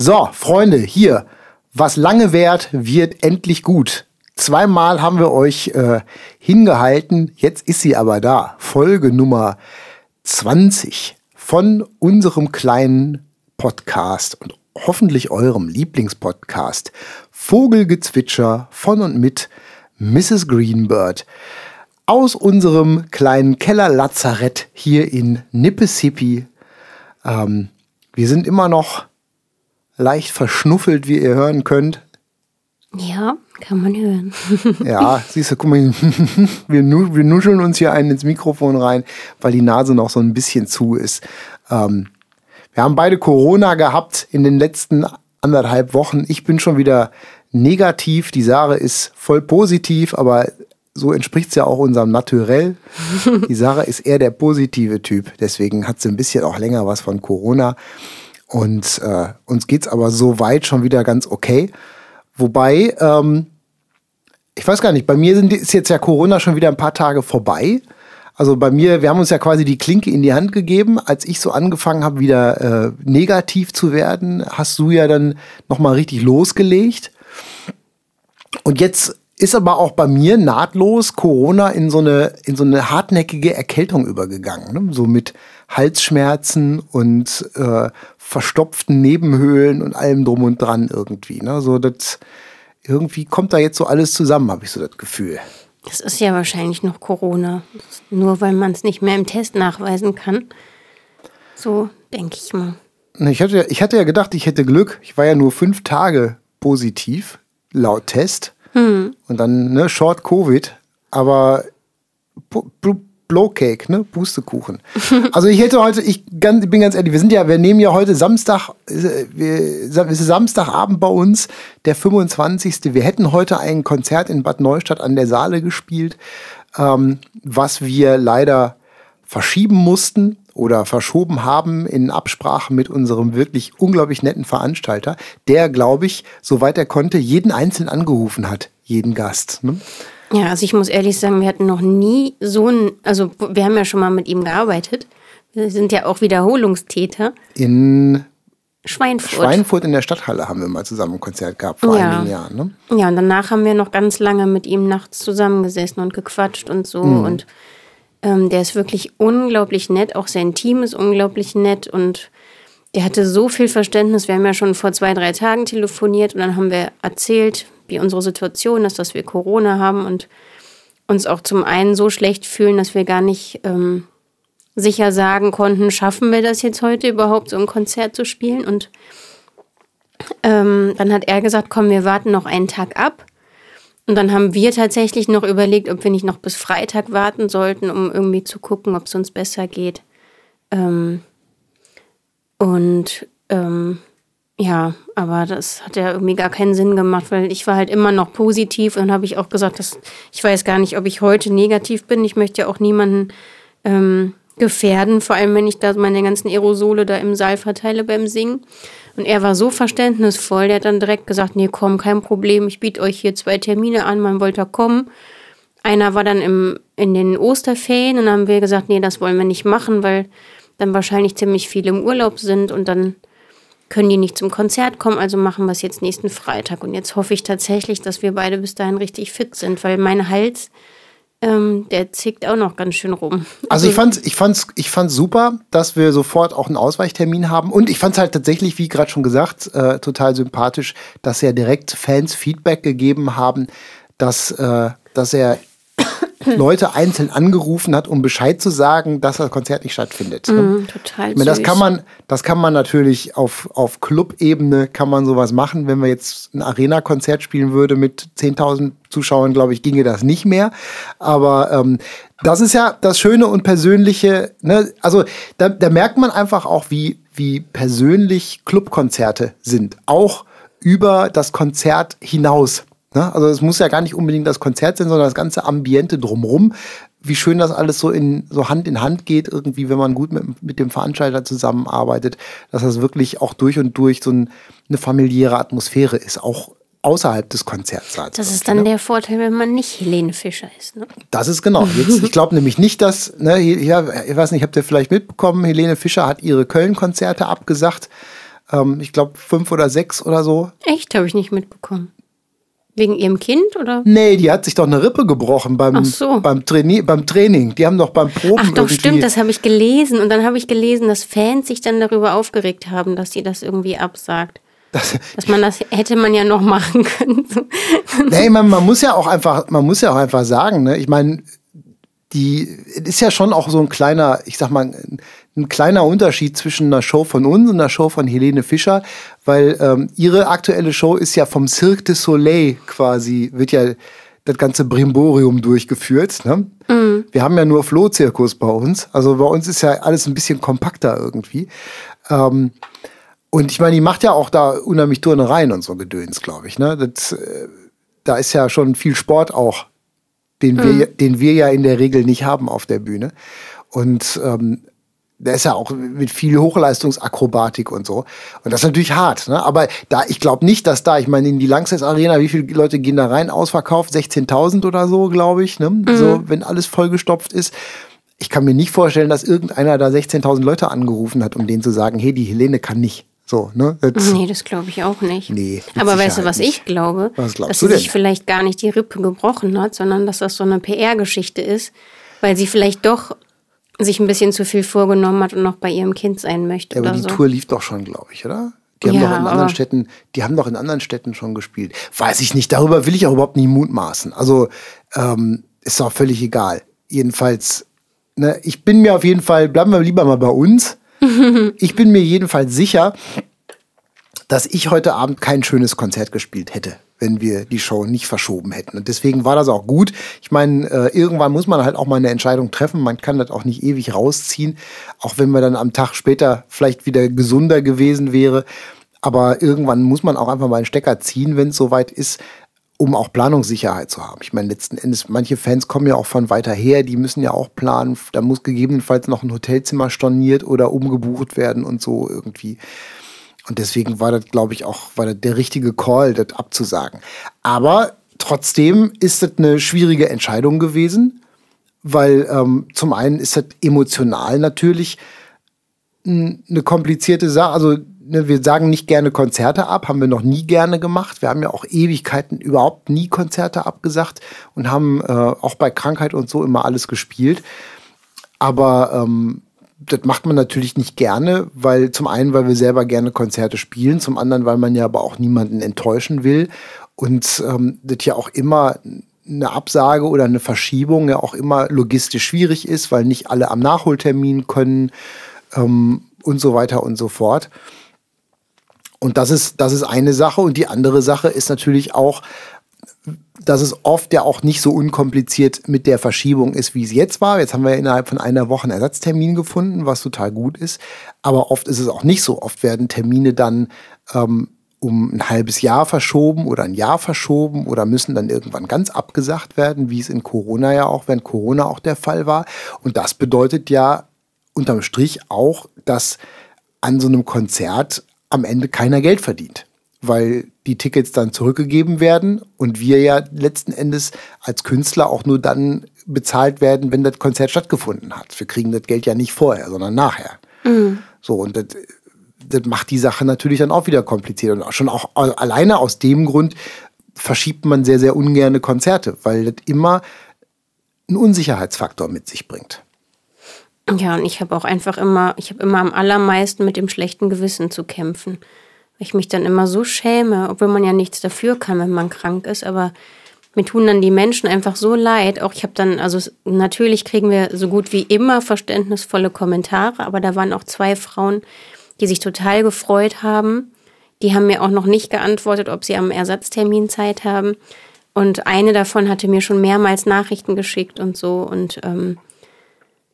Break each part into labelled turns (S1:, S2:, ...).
S1: So, Freunde, hier, was lange währt, wird endlich gut. Zweimal haben wir euch äh, hingehalten, jetzt ist sie aber da. Folge Nummer 20 von unserem kleinen Podcast und hoffentlich eurem Lieblingspodcast Vogelgezwitscher von und mit Mrs. Greenbird aus unserem kleinen Kellerlazarett hier in Nippesippi. Ähm, wir sind immer noch leicht verschnuffelt, wie ihr hören könnt.
S2: Ja, kann man hören.
S1: ja, siehst du, guck mal, wir, wir nuscheln uns hier einen ins Mikrofon rein, weil die Nase noch so ein bisschen zu ist. Ähm, wir haben beide Corona gehabt in den letzten anderthalb Wochen. Ich bin schon wieder negativ, die Sarah ist voll positiv, aber so entspricht es ja auch unserem Naturell. Die Sarah ist eher der positive Typ, deswegen hat sie ein bisschen auch länger was von Corona. Und äh, uns geht es aber so weit schon wieder ganz okay. Wobei, ähm, ich weiß gar nicht, bei mir sind, ist jetzt ja Corona schon wieder ein paar Tage vorbei. Also bei mir, wir haben uns ja quasi die Klinke in die Hand gegeben. Als ich so angefangen habe, wieder äh, negativ zu werden, hast du ja dann nochmal richtig losgelegt. Und jetzt ist aber auch bei mir nahtlos Corona in so eine, in so eine hartnäckige Erkältung übergegangen. Ne? So mit Halsschmerzen und äh, verstopften Nebenhöhlen und allem drum und dran irgendwie. Ne? So, das, irgendwie kommt da jetzt so alles zusammen, habe ich so das Gefühl.
S2: Das ist ja wahrscheinlich noch Corona. Nur weil man es nicht mehr im Test nachweisen kann. So denke ich mal.
S1: Ich hatte, ich hatte ja gedacht, ich hätte Glück. Ich war ja nur fünf Tage positiv, laut Test. Hm. Und dann ne, Short Covid. Aber Blowcake, ne? Pustekuchen. Also ich hätte heute, ich ganz, bin ganz ehrlich, wir sind ja, wir nehmen ja heute Samstag, äh, es ist Samstagabend bei uns, der 25. Wir hätten heute ein Konzert in Bad Neustadt an der Saale gespielt, ähm, was wir leider verschieben mussten oder verschoben haben in Absprache mit unserem wirklich unglaublich netten Veranstalter, der, glaube ich, soweit er konnte, jeden einzeln angerufen hat, jeden Gast. Ne?
S2: Ja, also ich muss ehrlich sagen, wir hatten noch nie so ein, also wir haben ja schon mal mit ihm gearbeitet. Wir sind ja auch Wiederholungstäter.
S1: In
S2: Schweinfurt.
S1: Schweinfurt in der Stadthalle haben wir mal zusammen ein Konzert gehabt vor ja. einigen Jahren. Ne?
S2: Ja, und danach haben wir noch ganz lange mit ihm nachts zusammengesessen und gequatscht und so. Mhm. Und ähm, der ist wirklich unglaublich nett. Auch sein Team ist unglaublich nett und der hatte so viel Verständnis. Wir haben ja schon vor zwei, drei Tagen telefoniert und dann haben wir erzählt, wie unsere Situation ist, dass wir Corona haben und uns auch zum einen so schlecht fühlen, dass wir gar nicht ähm, sicher sagen konnten, schaffen wir das jetzt heute überhaupt, so ein Konzert zu spielen. Und ähm, dann hat er gesagt, komm, wir warten noch einen Tag ab. Und dann haben wir tatsächlich noch überlegt, ob wir nicht noch bis Freitag warten sollten, um irgendwie zu gucken, ob es uns besser geht. Ähm, und ähm, ja, aber das hat ja irgendwie gar keinen Sinn gemacht, weil ich war halt immer noch positiv und habe ich auch gesagt, dass ich weiß gar nicht, ob ich heute negativ bin. Ich möchte ja auch niemanden ähm, gefährden, vor allem wenn ich da meine ganzen Aerosole da im Saal verteile beim Singen. Und er war so verständnisvoll, der hat dann direkt gesagt, nee, komm, kein Problem, ich biete euch hier zwei Termine an, man wollte kommen. Einer war dann im, in den Osterferien und dann haben wir gesagt, nee, das wollen wir nicht machen, weil dann wahrscheinlich ziemlich viele im Urlaub sind und dann können die nicht zum Konzert kommen, also machen wir es jetzt nächsten Freitag. Und jetzt hoffe ich tatsächlich, dass wir beide bis dahin richtig fit sind, weil mein Hals, ähm, der zickt auch noch ganz schön rum.
S1: Also ich fand's, ich fand's, ich fand's super, dass wir sofort auch einen Ausweichtermin haben. Und ich fand's halt tatsächlich, wie gerade schon gesagt, äh, total sympathisch, dass ja direkt Fans Feedback gegeben haben, dass, äh, dass er Leute einzeln angerufen hat, um Bescheid zu sagen, dass das Konzert nicht stattfindet. Ne?
S2: Mm, total.
S1: Ich meine, das kann man, das kann man natürlich auf, auf Club-Ebene kann man sowas machen. Wenn wir jetzt ein Arena-Konzert spielen würde mit 10.000 Zuschauern, glaube ich, ginge das nicht mehr. Aber ähm, das ist ja das Schöne und Persönliche. Ne? Also da, da merkt man einfach auch, wie, wie persönlich Clubkonzerte sind. Auch über das Konzert hinaus. Ne? Also es muss ja gar nicht unbedingt das Konzert sein, sondern das ganze Ambiente drumrum. Wie schön das alles so in so Hand in Hand geht, irgendwie, wenn man gut mit, mit dem Veranstalter zusammenarbeitet, dass das wirklich auch durch und durch so ein, eine familiäre Atmosphäre ist, auch außerhalb des Konzertsaals.
S2: Das ist dann ne? der Vorteil, wenn man nicht Helene Fischer ist. Ne?
S1: Das ist genau. Jetzt, ich glaube nämlich nicht, dass, ne, ja, ich weiß nicht, habt ihr vielleicht mitbekommen, Helene Fischer hat ihre Köln-Konzerte abgesagt Ähm, ich glaube fünf oder sechs oder so.
S2: Echt? Habe ich nicht mitbekommen. Wegen ihrem Kind oder?
S1: Nee, die hat sich doch eine Rippe gebrochen beim,
S2: so.
S1: beim, Traini beim Training. Die haben doch beim Proben
S2: Ach doch,
S1: irgendwie
S2: stimmt, das habe ich gelesen. Und dann habe ich gelesen, dass Fans sich dann darüber aufgeregt haben, dass sie das irgendwie absagt.
S1: das,
S2: Dass man das hätte man ja noch machen können.
S1: Nee, man, man muss ja auch einfach, man muss ja auch einfach sagen, ne? Ich meine, die es ist ja schon auch so ein kleiner, ich sag mal, ein, ein kleiner Unterschied zwischen einer Show von uns und einer Show von Helene Fischer, weil ähm, ihre aktuelle Show ist ja vom Cirque du Soleil quasi, wird ja das ganze Brimborium durchgeführt. Ne? Wir haben ja nur Flohzirkus bei uns. Also bei uns ist ja alles ein bisschen kompakter irgendwie. Ähm, und ich meine, die macht ja auch da unheimlich Turnereien und so Gedöns, glaube ich. Ne? Das, äh, da ist ja schon viel Sport auch, den wir, den wir ja in der Regel nicht haben auf der Bühne. Und ähm, der ist ja auch mit viel Hochleistungsakrobatik und so. Und das ist natürlich hart. Ne? Aber da, ich glaube nicht, dass da, ich meine, in die Langsess Arena, wie viele Leute gehen da rein? Ausverkauft 16.000 oder so, glaube ich. Ne? So, wenn alles vollgestopft ist. Ich kann mir nicht vorstellen, dass irgendeiner da 16.000 Leute angerufen hat, um denen zu sagen, hey, die Helene kann nicht. So, ne? Das,
S2: Nee, das glaube ich auch nicht.
S1: Nee,
S2: Aber weißt du, was
S1: nicht.
S2: ich glaube?
S1: Was glaubst
S2: dass
S1: du
S2: sie sich vielleicht gar nicht die Rippe gebrochen hat, sondern dass das so eine PR-Geschichte ist, weil sie vielleicht doch sich ein bisschen zu viel vorgenommen hat und noch bei ihrem Kind sein möchte
S1: Ja, aber die
S2: so.
S1: Tour lief doch schon, glaube ich, oder? Die haben
S2: Ja,
S1: doch in anderen Städten, die haben doch in anderen Städten schon gespielt. Weiß ich nicht, darüber will ich auch überhaupt nicht mutmaßen. Also ähm, ist auch völlig egal. Jedenfalls, ne, ich bin mir auf jeden Fall, bleiben wir lieber mal bei uns. ich bin mir jedenfalls sicher, dass ich heute Abend kein schönes Konzert gespielt hätte, wenn wir die Show nicht verschoben hätten. Und deswegen war das auch gut. Ich meine, äh, irgendwann muss man halt auch mal eine Entscheidung treffen. Man kann das auch nicht ewig rausziehen, auch wenn man dann am Tag später vielleicht wieder gesunder gewesen wäre. Aber irgendwann muss man auch einfach mal einen Stecker ziehen, wenn es soweit ist, um auch Planungssicherheit zu haben. Ich meine, letzten Endes, manche Fans kommen ja auch von weiter her, die müssen ja auch planen. Da muss gegebenenfalls noch ein Hotelzimmer storniert oder umgebucht werden und so irgendwie. Und deswegen war das, glaube ich, auch war der richtige Call, das abzusagen. Aber trotzdem ist das eine schwierige Entscheidung gewesen, weil ähm, zum einen ist das emotional natürlich eine komplizierte Sache. Also ne, wir sagen nicht gerne Konzerte ab, haben wir noch nie gerne gemacht. Wir haben ja auch Ewigkeiten überhaupt nie Konzerte abgesagt und haben äh, auch bei Krankheit und so immer alles gespielt. Aber ähm, das macht man natürlich nicht gerne, weil zum einen, weil wir selber gerne Konzerte spielen, zum anderen, weil man ja aber auch niemanden enttäuschen will und ähm, das ja auch immer eine Absage oder eine Verschiebung ja auch immer logistisch schwierig ist, weil nicht alle am Nachholtermin können ähm, und so weiter und so fort. Und das ist, das ist eine Sache. Und die andere Sache ist natürlich auch, dass es oft ja auch nicht so unkompliziert mit der Verschiebung ist, wie es jetzt war. Jetzt haben wir innerhalb von einer Woche einen Ersatztermin gefunden, was total gut ist. Aber oft ist es auch nicht so. Oft werden Termine dann ähm, um ein halbes Jahr verschoben oder ein Jahr verschoben oder müssen dann irgendwann ganz abgesagt werden, wie es in Corona ja auch, während Corona auch der Fall war. Und das bedeutet ja unterm Strich auch, dass an so einem Konzert am Ende keiner Geld verdient, weil die Tickets dann zurückgegeben werden und wir ja letzten Endes als Künstler auch nur dann bezahlt werden, wenn das Konzert stattgefunden hat. Wir kriegen das Geld ja nicht vorher, sondern nachher. So, und das, das macht die Sache natürlich dann auch wieder kompliziert. Und auch schon auch alleine aus dem Grund verschiebt man sehr, sehr ungerne Konzerte, weil das immer einen Unsicherheitsfaktor mit sich bringt.
S2: Ja, und ich habe auch einfach immer, ich habe immer am allermeisten mit dem schlechten Gewissen zu kämpfen. Ich mich dann immer so schäme, obwohl man ja nichts dafür kann, wenn man krank ist, aber mir tun dann die Menschen einfach so leid. Auch ich habe dann, also natürlich kriegen wir so gut wie immer verständnisvolle Kommentare, aber da waren auch zwei Frauen, die sich total gefreut haben. Die haben mir auch noch nicht geantwortet, ob sie am Ersatztermin Zeit haben. Und eine davon hatte mir schon mehrmals Nachrichten geschickt und so. Und ähm,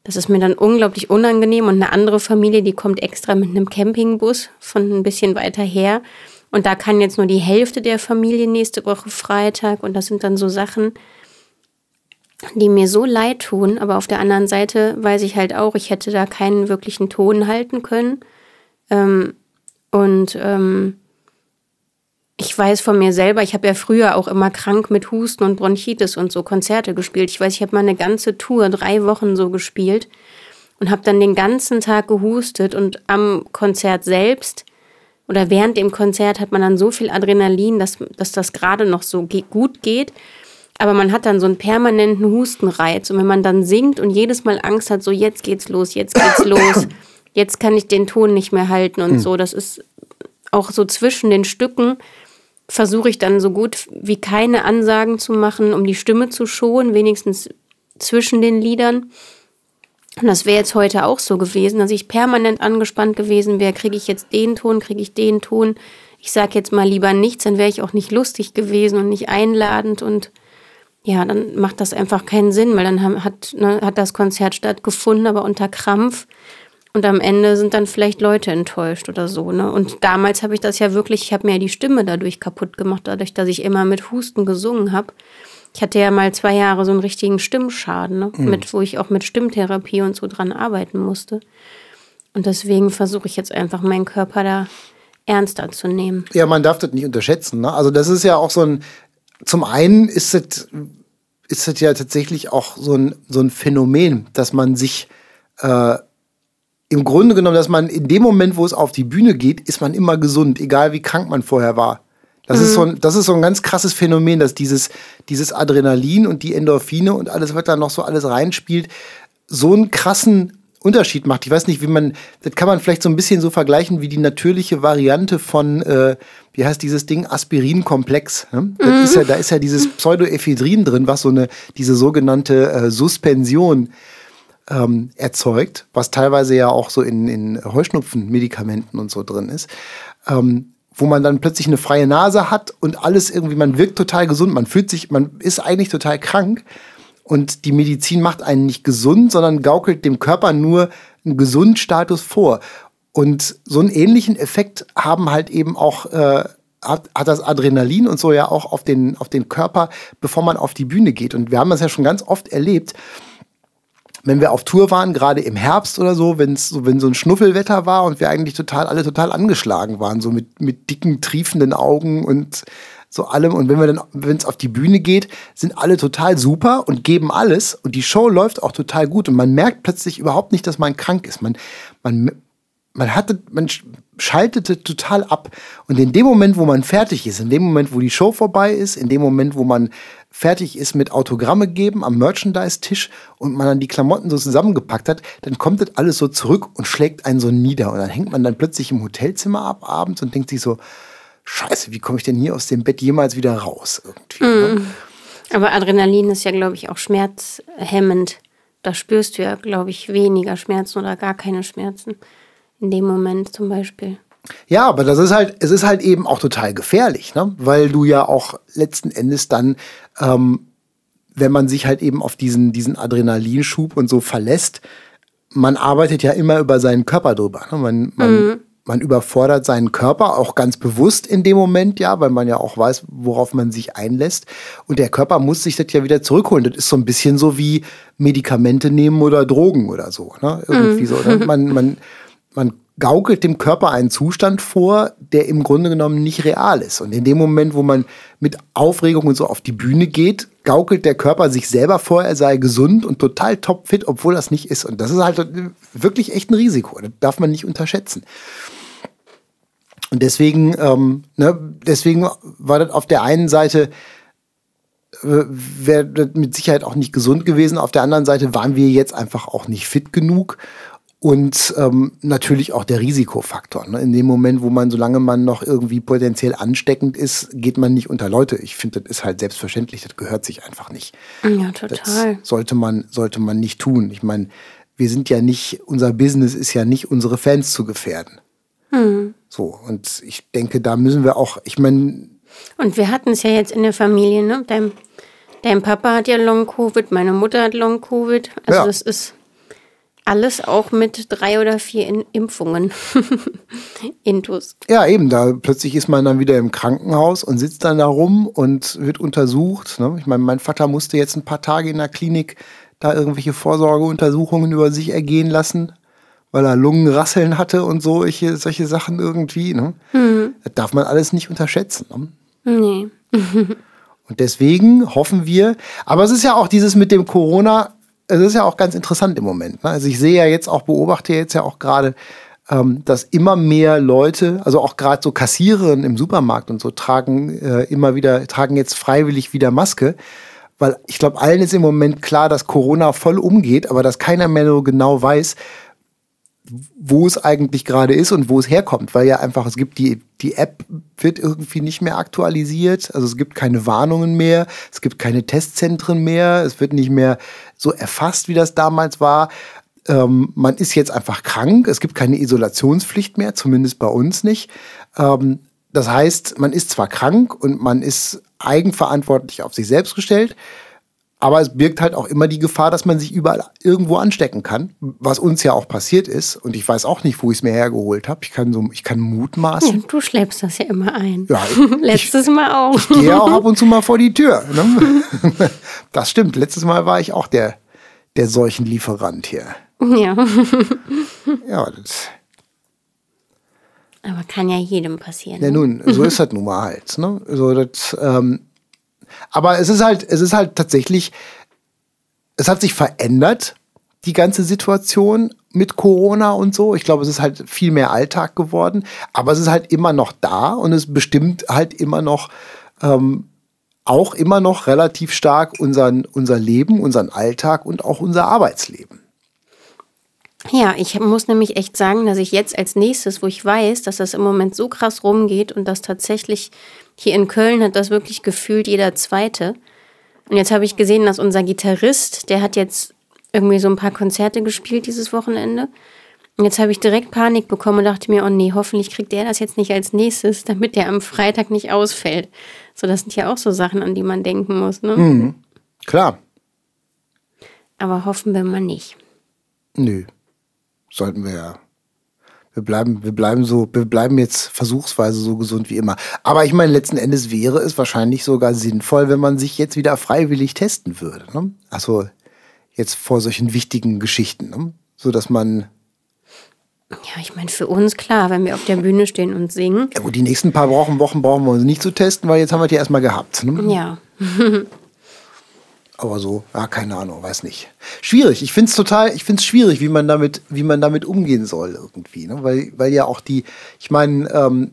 S2: das ist mir dann unglaublich unangenehm. Und eine andere Familie, die kommt extra mit einem Campingbus von ein bisschen weiter her. Und da kann jetzt nur die Hälfte der Familie nächste Woche Freitag. Und das sind dann so Sachen, die mir so leid tun. Aber auf der anderen Seite weiß ich halt auch, ich hätte da keinen wirklichen Ton halten können. Ähm, und ähm, ich weiß von mir selber, ich habe ja früher auch immer krank mit Husten und Bronchitis und so Konzerte gespielt. Ich weiß, ich habe mal eine ganze Tour, drei Wochen so gespielt und habe dann den ganzen Tag gehustet und am Konzert selbst oder während dem Konzert hat man dann so viel Adrenalin, dass, dass das gerade noch so ge gut geht. Aber man hat dann so einen permanenten Hustenreiz. Und wenn man dann singt und jedes Mal Angst hat, so jetzt geht's los, jetzt geht's los, jetzt kann ich den Ton nicht mehr halten und mhm. so, das ist auch so zwischen den Stücken versuche ich dann so gut wie keine Ansagen zu machen, um die Stimme zu schonen, wenigstens zwischen den Liedern. Und das wäre jetzt heute auch so gewesen, dass ich permanent angespannt gewesen wäre, kriege ich jetzt den Ton, kriege ich den Ton. Ich sage jetzt mal lieber nichts, dann wäre ich auch nicht lustig gewesen und nicht einladend und ja, dann macht das einfach keinen Sinn, weil dann hat, ne, hat das Konzert stattgefunden, aber unter Krampf. Und am Ende sind dann vielleicht Leute enttäuscht oder so. Ne? Und damals habe ich das ja wirklich, ich habe mir ja die Stimme dadurch kaputt gemacht, dadurch, dass ich immer mit Husten gesungen habe. Ich hatte ja mal zwei Jahre so einen richtigen Stimmschaden, ne? mhm. mit, wo ich auch mit Stimmtherapie und so dran arbeiten musste. Und deswegen versuche ich jetzt einfach meinen Körper da ernster zu nehmen.
S1: Ja, man darf das nicht unterschätzen. Ne? Also das ist ja auch so ein, zum einen ist es ist es ja tatsächlich auch so ein, so ein Phänomen, dass man sich äh, im Grunde genommen, dass man in dem Moment, wo es auf die Bühne geht, ist man immer gesund, egal wie krank man vorher war. Das, mhm. ist so ein, das ist so ein ganz krasses Phänomen, dass dieses, dieses Adrenalin und die Endorphine und alles, was da noch so alles reinspielt, so einen krassen Unterschied macht. Ich weiß nicht, wie man, das kann man vielleicht so ein bisschen so vergleichen wie die natürliche Variante von, äh, wie heißt dieses Ding, Aspirinkomplex. Ne? Mhm. Ist ja, da ist ja dieses Pseudoephedrin drin, was so eine, diese sogenannte äh, Suspension ähm, erzeugt, was teilweise ja auch so in, in Heuschnupfenmedikamenten und so drin ist. Ähm, wo man dann plötzlich eine freie Nase hat und alles irgendwie, man wirkt total gesund, man fühlt sich, man ist eigentlich total krank und die Medizin macht einen nicht gesund, sondern gaukelt dem Körper nur einen gesunden Status vor. Und so einen ähnlichen Effekt haben halt eben auch äh, hat, hat das Adrenalin und so ja auch auf den, auf den Körper, bevor man auf die Bühne geht. Und wir haben das ja schon ganz oft erlebt, wenn wir auf Tour waren, gerade im Herbst oder so, wenn's, wenn so ein Schnuffelwetter war und wir eigentlich total alle total angeschlagen waren, so mit, mit dicken, triefenden Augen und so allem. Und wenn wir dann, wenn es auf die Bühne geht, sind alle total super und geben alles und die Show läuft auch total gut und man merkt plötzlich überhaupt nicht, dass man krank ist. Man, man, man hatte, man schaltete total ab. Und in dem Moment, wo man fertig ist, in dem Moment, wo die Show vorbei ist, in dem Moment, wo man fertig ist mit Autogramme geben am Merchandise-Tisch und man dann die Klamotten so zusammengepackt hat, dann kommt das alles so zurück und schlägt einen so nieder. Und dann hängt man dann plötzlich im Hotelzimmer ab abends und denkt sich so, Scheiße, wie komme ich denn hier aus dem Bett jemals wieder raus? Irgendwie,
S2: ne? mm. Aber Adrenalin ist ja, glaube ich, auch schmerzhemmend. Da spürst du ja, glaube ich, weniger Schmerzen oder gar keine Schmerzen. In dem Moment zum Beispiel.
S1: Ja, aber das ist halt, es ist halt eben auch total gefährlich, ne? weil du ja auch letzten Endes dann, ähm, wenn man sich halt eben auf diesen, diesen Adrenalinschub und so verlässt, man arbeitet ja immer über seinen Körper drüber. Ne? Man, man, mhm. man überfordert seinen Körper auch ganz bewusst in dem Moment, ja, weil man ja auch weiß, worauf man sich einlässt. Und der Körper muss sich das ja wieder zurückholen. Das ist so ein bisschen so wie Medikamente nehmen oder Drogen oder so. Ne? Irgendwie mhm. so. Ne? Man, man, man gaukelt dem Körper einen Zustand vor, der im Grunde genommen nicht real ist. Und in dem Moment, wo man mit Aufregung und so auf die Bühne geht, gaukelt der Körper sich selber vor, er sei gesund und total topfit, obwohl das nicht ist. Und das ist halt wirklich echt ein Risiko. Das darf man nicht unterschätzen. Und deswegen, ähm, ne, deswegen war das auf der einen Seite äh, wäre mit Sicherheit auch nicht gesund gewesen. Auf der anderen Seite waren wir jetzt einfach auch nicht fit genug. Und ähm, natürlich auch der Risikofaktor. Ne? In dem Moment, wo man, solange man noch irgendwie potenziell ansteckend ist, geht man nicht unter Leute. Ich finde, das ist halt selbstverständlich, das gehört sich einfach nicht.
S2: Ja, total.
S1: Das sollte man, sollte man nicht tun. Ich meine, wir sind ja nicht, unser Business ist ja nicht, unsere Fans zu gefährden. Hm. So, und ich denke, da müssen wir auch, ich meine.
S2: Und wir hatten es ja jetzt in der Familie, ne? Dein, dein Papa hat ja Long-Covid, meine Mutter hat Long-Covid. Also ja. das ist alles auch mit drei oder vier Impfungen. Intus.
S1: Ja, eben. Da plötzlich ist man dann wieder im Krankenhaus und sitzt dann da rum und wird untersucht. Ne? Ich meine, mein Vater musste jetzt ein paar Tage in der Klinik da irgendwelche Vorsorgeuntersuchungen über sich ergehen lassen, weil er Lungenrasseln hatte und so, solche, solche Sachen irgendwie. Ne? Mhm. Das darf man alles nicht unterschätzen. Ne? Nee. und deswegen hoffen wir, aber es ist ja auch dieses mit dem Corona, es ist ja auch ganz interessant im Moment. Ne? Also ich sehe ja jetzt auch, beobachte jetzt ja auch gerade, ähm, dass immer mehr Leute, also auch gerade so Kassiererinnen im Supermarkt und so, tragen äh, immer wieder, tragen jetzt freiwillig wieder Maske. Weil ich glaube, allen ist im Moment klar, dass Corona voll umgeht, aber dass keiner mehr so genau weiß, wo es eigentlich gerade ist und wo es herkommt, weil ja einfach, es gibt die, die App wird irgendwie nicht mehr aktualisiert, also es gibt keine Warnungen mehr, es gibt keine Testzentren mehr, es wird nicht mehr so erfasst, wie das damals war. Ähm, man ist jetzt einfach krank, es gibt keine Isolationspflicht mehr, zumindest bei uns nicht. Ähm, das heißt, man ist zwar krank und man ist eigenverantwortlich auf sich selbst gestellt, aber es birgt halt auch immer die Gefahr, dass man sich überall irgendwo anstecken kann, was uns ja auch passiert ist. Und ich weiß auch nicht, wo ich es mir hergeholt habe. Ich kann so, ich kann mutmaßen.
S2: Ja, du schleppst das ja immer ein. Ja, Letztes ich, Mal auch.
S1: Ich gehe auch ab und zu mal vor die Tür. Ne? Das stimmt. Letztes Mal war ich auch der, der Seuchenlieferant hier.
S2: Ja.
S1: Ja, das.
S2: Aber kann ja jedem passieren.
S1: Ja, ne? nun, so ist das nun mal halt. Ne? So, das, ähm, aber es ist halt, es ist halt tatsächlich, es hat sich verändert, die ganze Situation mit Corona und so. Ich glaube, es ist halt viel mehr Alltag geworden, aber es ist halt immer noch da und es bestimmt halt immer noch, ähm, auch immer noch relativ stark unseren, unser Leben, unseren Alltag und auch unser Arbeitsleben.
S2: Ja, ich muss nämlich echt sagen, dass ich jetzt als nächstes, wo ich weiß, dass das im Moment so krass rumgeht und dass tatsächlich hier in Köln hat das wirklich gefühlt jeder Zweite. Und jetzt habe ich gesehen, dass unser Gitarrist, der hat jetzt irgendwie so ein paar Konzerte gespielt dieses Wochenende. Und jetzt habe ich direkt Panik bekommen und dachte mir, oh nee, hoffentlich kriegt der das jetzt nicht als nächstes, damit der am Freitag nicht ausfällt. So, das sind ja auch so Sachen, an die man denken muss, ne?
S1: Mhm. Klar.
S2: Aber hoffen wir mal nicht.
S1: Nö. Sollten wir ja wir bleiben, wir bleiben so, wir bleiben jetzt versuchsweise so gesund wie immer. Aber ich meine, letzten Endes wäre es wahrscheinlich sogar sinnvoll, wenn man sich jetzt wieder freiwillig testen würde. Ne? Also jetzt vor solchen wichtigen Geschichten, ne? so dass man
S2: ja, ich meine, für uns klar, wenn wir auf der Bühne stehen und singen.
S1: Ja, gut, die nächsten paar Wochen, Wochen brauchen wir uns nicht zu testen, weil jetzt haben wir die erstmal gehabt. Ne?
S2: Ja.
S1: Aber so, ja, keine Ahnung, weiß nicht. Schwierig. Ich finde es total, ich finde es schwierig, wie man damit, wie man damit umgehen soll irgendwie. Ne? Weil, weil ja auch die, ich meine, ähm,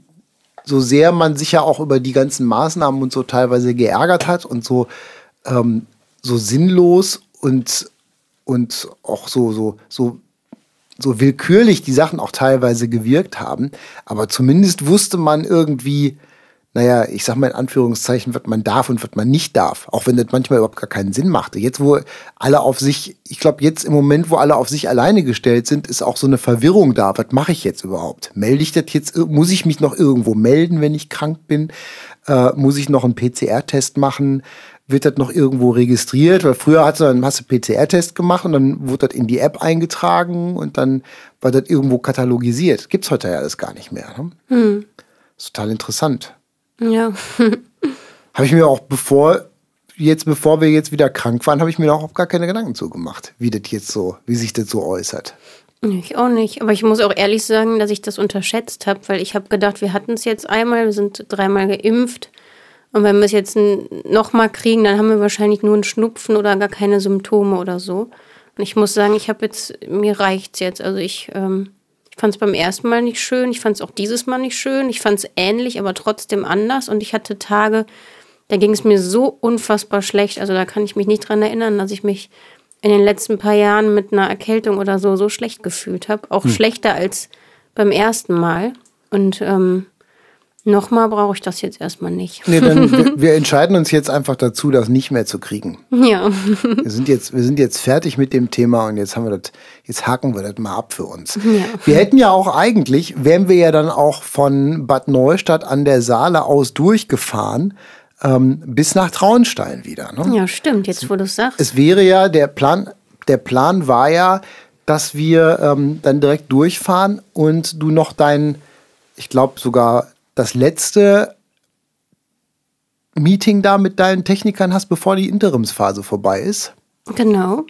S1: so sehr man sich ja auch über die ganzen Maßnahmen und so teilweise geärgert hat und so, ähm, so sinnlos und, und auch so, so, so, so willkürlich die Sachen auch teilweise gewirkt haben. Aber zumindest wusste man irgendwie, naja, ich sag mal in Anführungszeichen, was man darf und was man nicht darf. Auch wenn das manchmal überhaupt gar keinen Sinn machte. Jetzt, wo alle auf sich, ich glaube, jetzt im Moment, wo alle auf sich alleine gestellt sind, ist auch so eine Verwirrung da. Was mache ich jetzt überhaupt? Melde ich das jetzt? Muss ich mich noch irgendwo melden, wenn ich krank bin? Äh, muss ich noch einen PCR-Test machen? Wird das noch irgendwo registriert? Weil früher hast du einen Masse PCR-Test gemacht und dann wurde das in die App eingetragen und dann war das irgendwo katalogisiert. Gibt's heute ja alles gar nicht mehr. Ne? Hm. Ist total interessant.
S2: Ja.
S1: habe ich mir auch bevor jetzt bevor wir jetzt wieder krank waren, habe ich mir auch gar keine Gedanken zu gemacht, wie das jetzt so, wie sich das so äußert.
S2: Ich auch nicht. Aber ich muss auch ehrlich sagen, dass ich das unterschätzt habe, weil ich habe gedacht, wir hatten es jetzt einmal, wir sind dreimal geimpft. Und wenn wir es jetzt nochmal kriegen, dann haben wir wahrscheinlich nur einen Schnupfen oder gar keine Symptome oder so. Und ich muss sagen, ich habe jetzt, mir reicht's jetzt. Also ich ähm, fand es beim ersten Mal nicht schön. Ich fand es auch dieses Mal nicht schön. Ich fand es ähnlich, aber trotzdem anders. Und ich hatte Tage, da ging es mir so unfassbar schlecht. Also da kann ich mich nicht dran erinnern, dass ich mich in den letzten paar Jahren mit einer Erkältung oder so so schlecht gefühlt habe. Auch hm. schlechter als beim ersten Mal. Und ähm, Nochmal brauche ich das jetzt erstmal nicht.
S1: Nee, dann wir, wir, entscheiden uns jetzt einfach dazu, das nicht mehr zu kriegen.
S2: Ja.
S1: Wir sind jetzt, wir sind jetzt fertig mit dem Thema und jetzt haben wir das, jetzt haken wir das mal ab für uns. Ja. Wir hätten ja auch eigentlich, wären wir ja dann auch von Bad Neustadt an der Saale aus durchgefahren. Ähm, bis nach Traunstein wieder. Ne?
S2: Ja, stimmt, jetzt wo du es sagst.
S1: Es wäre ja, der Plan, der Plan war ja, dass wir ähm, dann direkt durchfahren und du noch dein, ich glaube sogar das letzte Meeting da mit deinen Technikern hast, bevor die Interimsphase vorbei ist.
S2: Genau.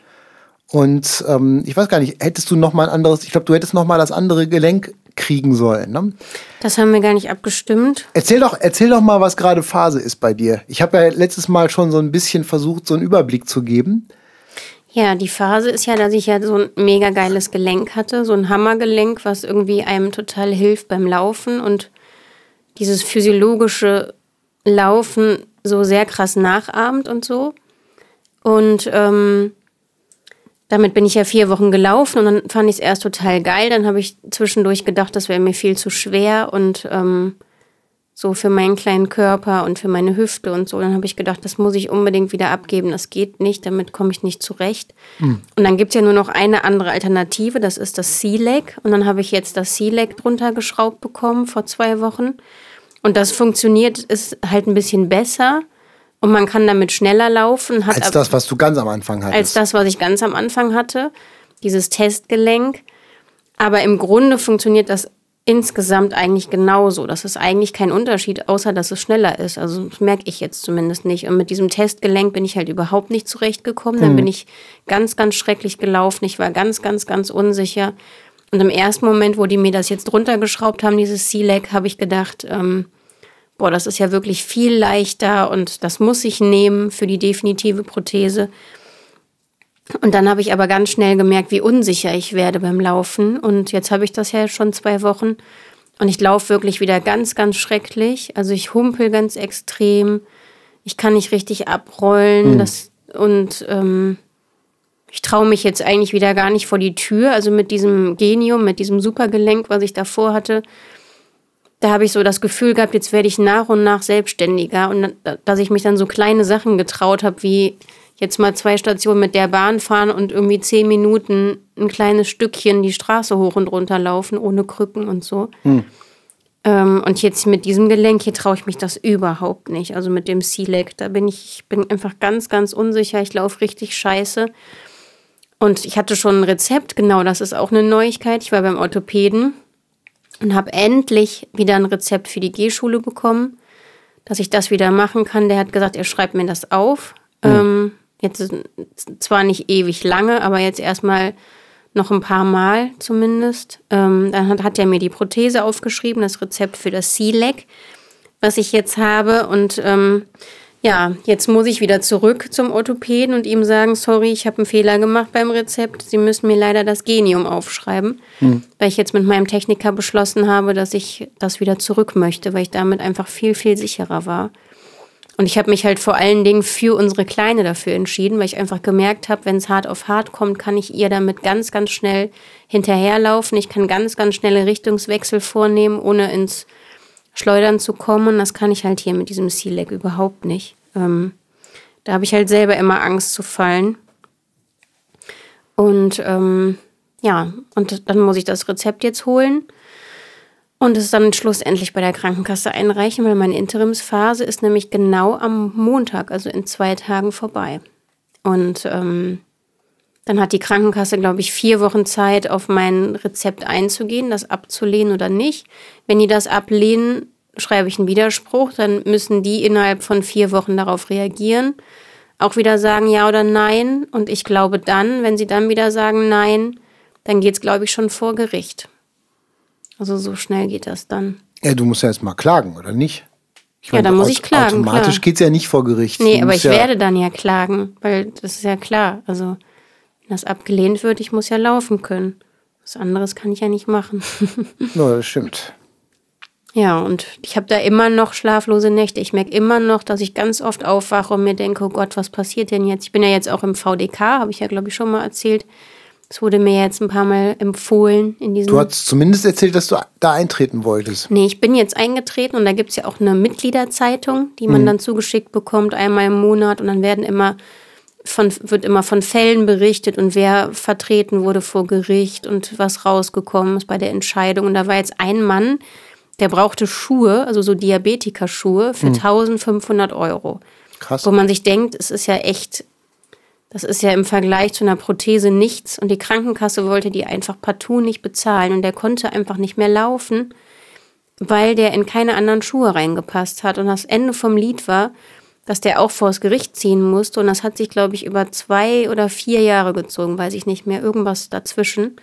S1: Und ähm, ich weiß gar nicht, hättest du noch mal ein anderes, ich glaube, du hättest noch mal das andere Gelenk kriegen sollen. Ne?
S2: Das haben wir gar nicht abgestimmt.
S1: Erzähl doch, erzähl doch mal, was gerade Phase ist bei dir. Ich habe ja letztes Mal schon so ein bisschen versucht, so einen Überblick zu geben.
S2: Ja, die Phase ist ja, dass ich ja so ein mega geiles Gelenk hatte, so ein Hammergelenk, was irgendwie einem total hilft beim Laufen und dieses physiologische Laufen so sehr krass nachahmt und so. Und ähm, damit bin ich ja vier Wochen gelaufen und dann fand ich es erst total geil. Dann habe ich zwischendurch gedacht, das wäre mir viel zu schwer und ähm, so für meinen kleinen Körper und für meine Hüfte und so. Dann habe ich gedacht, das muss ich unbedingt wieder abgeben. Das geht nicht, damit komme ich nicht zurecht. Mhm. Und dann gibt es ja nur noch eine andere Alternative, das ist das Sea-Leg. Und dann habe ich jetzt das Sea-Leg drunter geschraubt bekommen vor zwei Wochen. Und das funktioniert, ist halt ein bisschen besser. Und man kann damit schneller laufen.
S1: als das, was du ganz am Anfang hattest.
S2: Als das, was ich ganz am Anfang hatte. Dieses Testgelenk. Aber im Grunde funktioniert das insgesamt eigentlich genauso. Das ist eigentlich kein Unterschied, außer dass es schneller ist. Also das merke ich jetzt zumindest nicht. Und mit diesem Testgelenk bin ich halt überhaupt nicht zurechtgekommen. Dann mhm. bin ich ganz, ganz schrecklich gelaufen. Ich war ganz, ganz, ganz unsicher. Und im ersten Moment, wo die mir das jetzt runtergeschraubt haben, dieses C-Leg, habe ich gedacht, ähm, boah, das ist ja wirklich viel leichter und das muss ich nehmen für die definitive Prothese. Und dann habe ich aber ganz schnell gemerkt, wie unsicher ich werde beim Laufen. Und jetzt habe ich das ja schon zwei Wochen. Und ich laufe wirklich wieder ganz, ganz schrecklich. Also ich humpel ganz extrem. Ich kann nicht richtig abrollen. Mhm. Das, und ähm, ich traue mich jetzt eigentlich wieder gar nicht vor die Tür. Also mit diesem Genium, mit diesem Supergelenk, was ich davor hatte, da habe ich so das Gefühl gehabt, jetzt werde ich nach und nach selbstständiger. Und dass ich mich dann so kleine Sachen getraut habe, wie jetzt mal zwei Stationen mit der Bahn fahren und irgendwie zehn Minuten ein kleines Stückchen die Straße hoch und runter laufen, ohne Krücken und so. Hm. Ähm, und jetzt mit diesem Gelenk hier traue ich mich das überhaupt nicht. Also mit dem C-Leg, da bin ich, ich bin einfach ganz, ganz unsicher. Ich laufe richtig scheiße. Und ich hatte schon ein Rezept, genau, das ist auch eine Neuigkeit. Ich war beim Orthopäden und habe endlich wieder ein Rezept für die Gehschule bekommen, dass ich das wieder machen kann. Der hat gesagt, er schreibt mir das auf. Mhm. Ähm, Jetzt zwar nicht ewig lange, aber jetzt erstmal noch ein paar Mal zumindest. Ähm, dann hat, hat er mir die Prothese aufgeschrieben, das Rezept für das C-Leg, was ich jetzt habe. Und ähm, ja, jetzt muss ich wieder zurück zum Orthopäden und ihm sagen, sorry, ich habe einen Fehler gemacht beim Rezept. Sie müssen mir leider das Genium aufschreiben, hm. weil ich jetzt mit meinem Techniker beschlossen habe, dass ich das wieder zurück möchte, weil ich damit einfach viel, viel sicherer war. Und ich habe mich halt vor allen Dingen für unsere Kleine dafür entschieden, weil ich einfach gemerkt habe, wenn es hart auf hart kommt, kann ich ihr damit ganz, ganz schnell hinterherlaufen. Ich kann ganz, ganz schnelle Richtungswechsel vornehmen, ohne ins Schleudern zu kommen. Und das kann ich halt hier mit diesem Sea-Leg überhaupt nicht. Ähm, da habe ich halt selber immer Angst zu fallen. Und ähm, ja, und dann muss ich das Rezept jetzt holen und es dann schlussendlich bei der Krankenkasse einreichen, weil meine Interimsphase ist nämlich genau am Montag, also in zwei Tagen vorbei. Und ähm, dann hat die Krankenkasse, glaube ich, vier Wochen Zeit, auf mein Rezept einzugehen, das abzulehnen oder nicht. Wenn die das ablehnen, schreibe ich einen Widerspruch, dann müssen die innerhalb von vier Wochen darauf reagieren, auch wieder sagen ja oder nein. Und ich glaube dann, wenn sie dann wieder sagen nein, dann geht es, glaube ich, schon vor Gericht. Also so schnell geht das dann.
S1: Ja, du musst ja erst mal klagen, oder nicht?
S2: Ich ja, dann muss ich klagen.
S1: Automatisch geht es ja nicht vor Gericht.
S2: Nee, aber ich ja werde dann ja klagen, weil das ist ja klar. Also, wenn das abgelehnt wird, ich muss ja laufen können. Was anderes kann ich ja nicht machen.
S1: no, das stimmt.
S2: Ja, und ich habe da immer noch schlaflose Nächte. Ich merke immer noch, dass ich ganz oft aufwache und mir denke, oh Gott, was passiert denn jetzt? Ich bin ja jetzt auch im VDK, habe ich ja, glaube ich, schon mal erzählt. Es wurde mir jetzt ein paar Mal empfohlen in diesem.
S1: Du hast zumindest erzählt, dass du da eintreten wolltest.
S2: Nee, ich bin jetzt eingetreten und da gibt es ja auch eine Mitgliederzeitung, die man mhm. dann zugeschickt bekommt, einmal im Monat und dann werden immer von, wird immer von Fällen berichtet und wer vertreten wurde vor Gericht und was rausgekommen ist bei der Entscheidung. Und da war jetzt ein Mann, der brauchte Schuhe, also so Diabetikerschuhe, für mhm. 1500 Euro. Krass. Wo man sich denkt, es ist ja echt das ist ja im Vergleich zu einer Prothese nichts und die Krankenkasse wollte die einfach partout nicht bezahlen und der konnte einfach nicht mehr laufen, weil der in keine anderen Schuhe reingepasst hat. Und das Ende vom Lied war, dass der auch vors Gericht ziehen musste und das hat sich, glaube ich, über zwei oder vier Jahre gezogen, weiß ich nicht mehr, irgendwas dazwischen.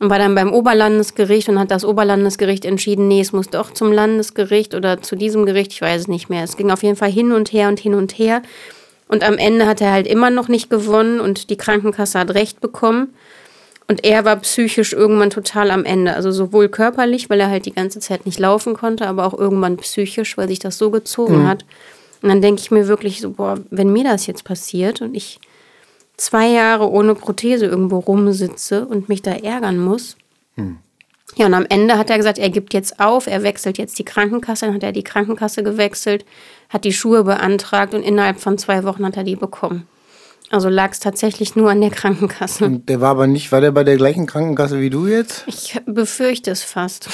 S2: Und war dann beim Oberlandesgericht und hat das Oberlandesgericht entschieden, nee, es muss doch zum Landesgericht oder zu diesem Gericht, ich weiß es nicht mehr. Es ging auf jeden Fall hin und her und hin und her. Und am Ende hat er halt immer noch nicht gewonnen und die Krankenkasse hat Recht bekommen. Und er war psychisch irgendwann total am Ende. Also sowohl körperlich, weil er halt die ganze Zeit nicht laufen konnte, aber auch irgendwann psychisch, weil sich das so gezogen mhm. hat. Und dann denke ich mir wirklich so, boah, wenn mir das jetzt passiert und ich zwei Jahre ohne Prothese irgendwo rumsitze und mich da ärgern muss. Mhm. Ja, und am Ende hat er gesagt, er gibt jetzt auf, er wechselt jetzt die Krankenkasse. Dann hat er die Krankenkasse gewechselt, hat die Schuhe beantragt und innerhalb von zwei Wochen hat er die bekommen. Also lag es tatsächlich nur an der Krankenkasse.
S1: Und der war aber nicht, war der bei der gleichen Krankenkasse wie du jetzt?
S2: Ich befürchte es fast.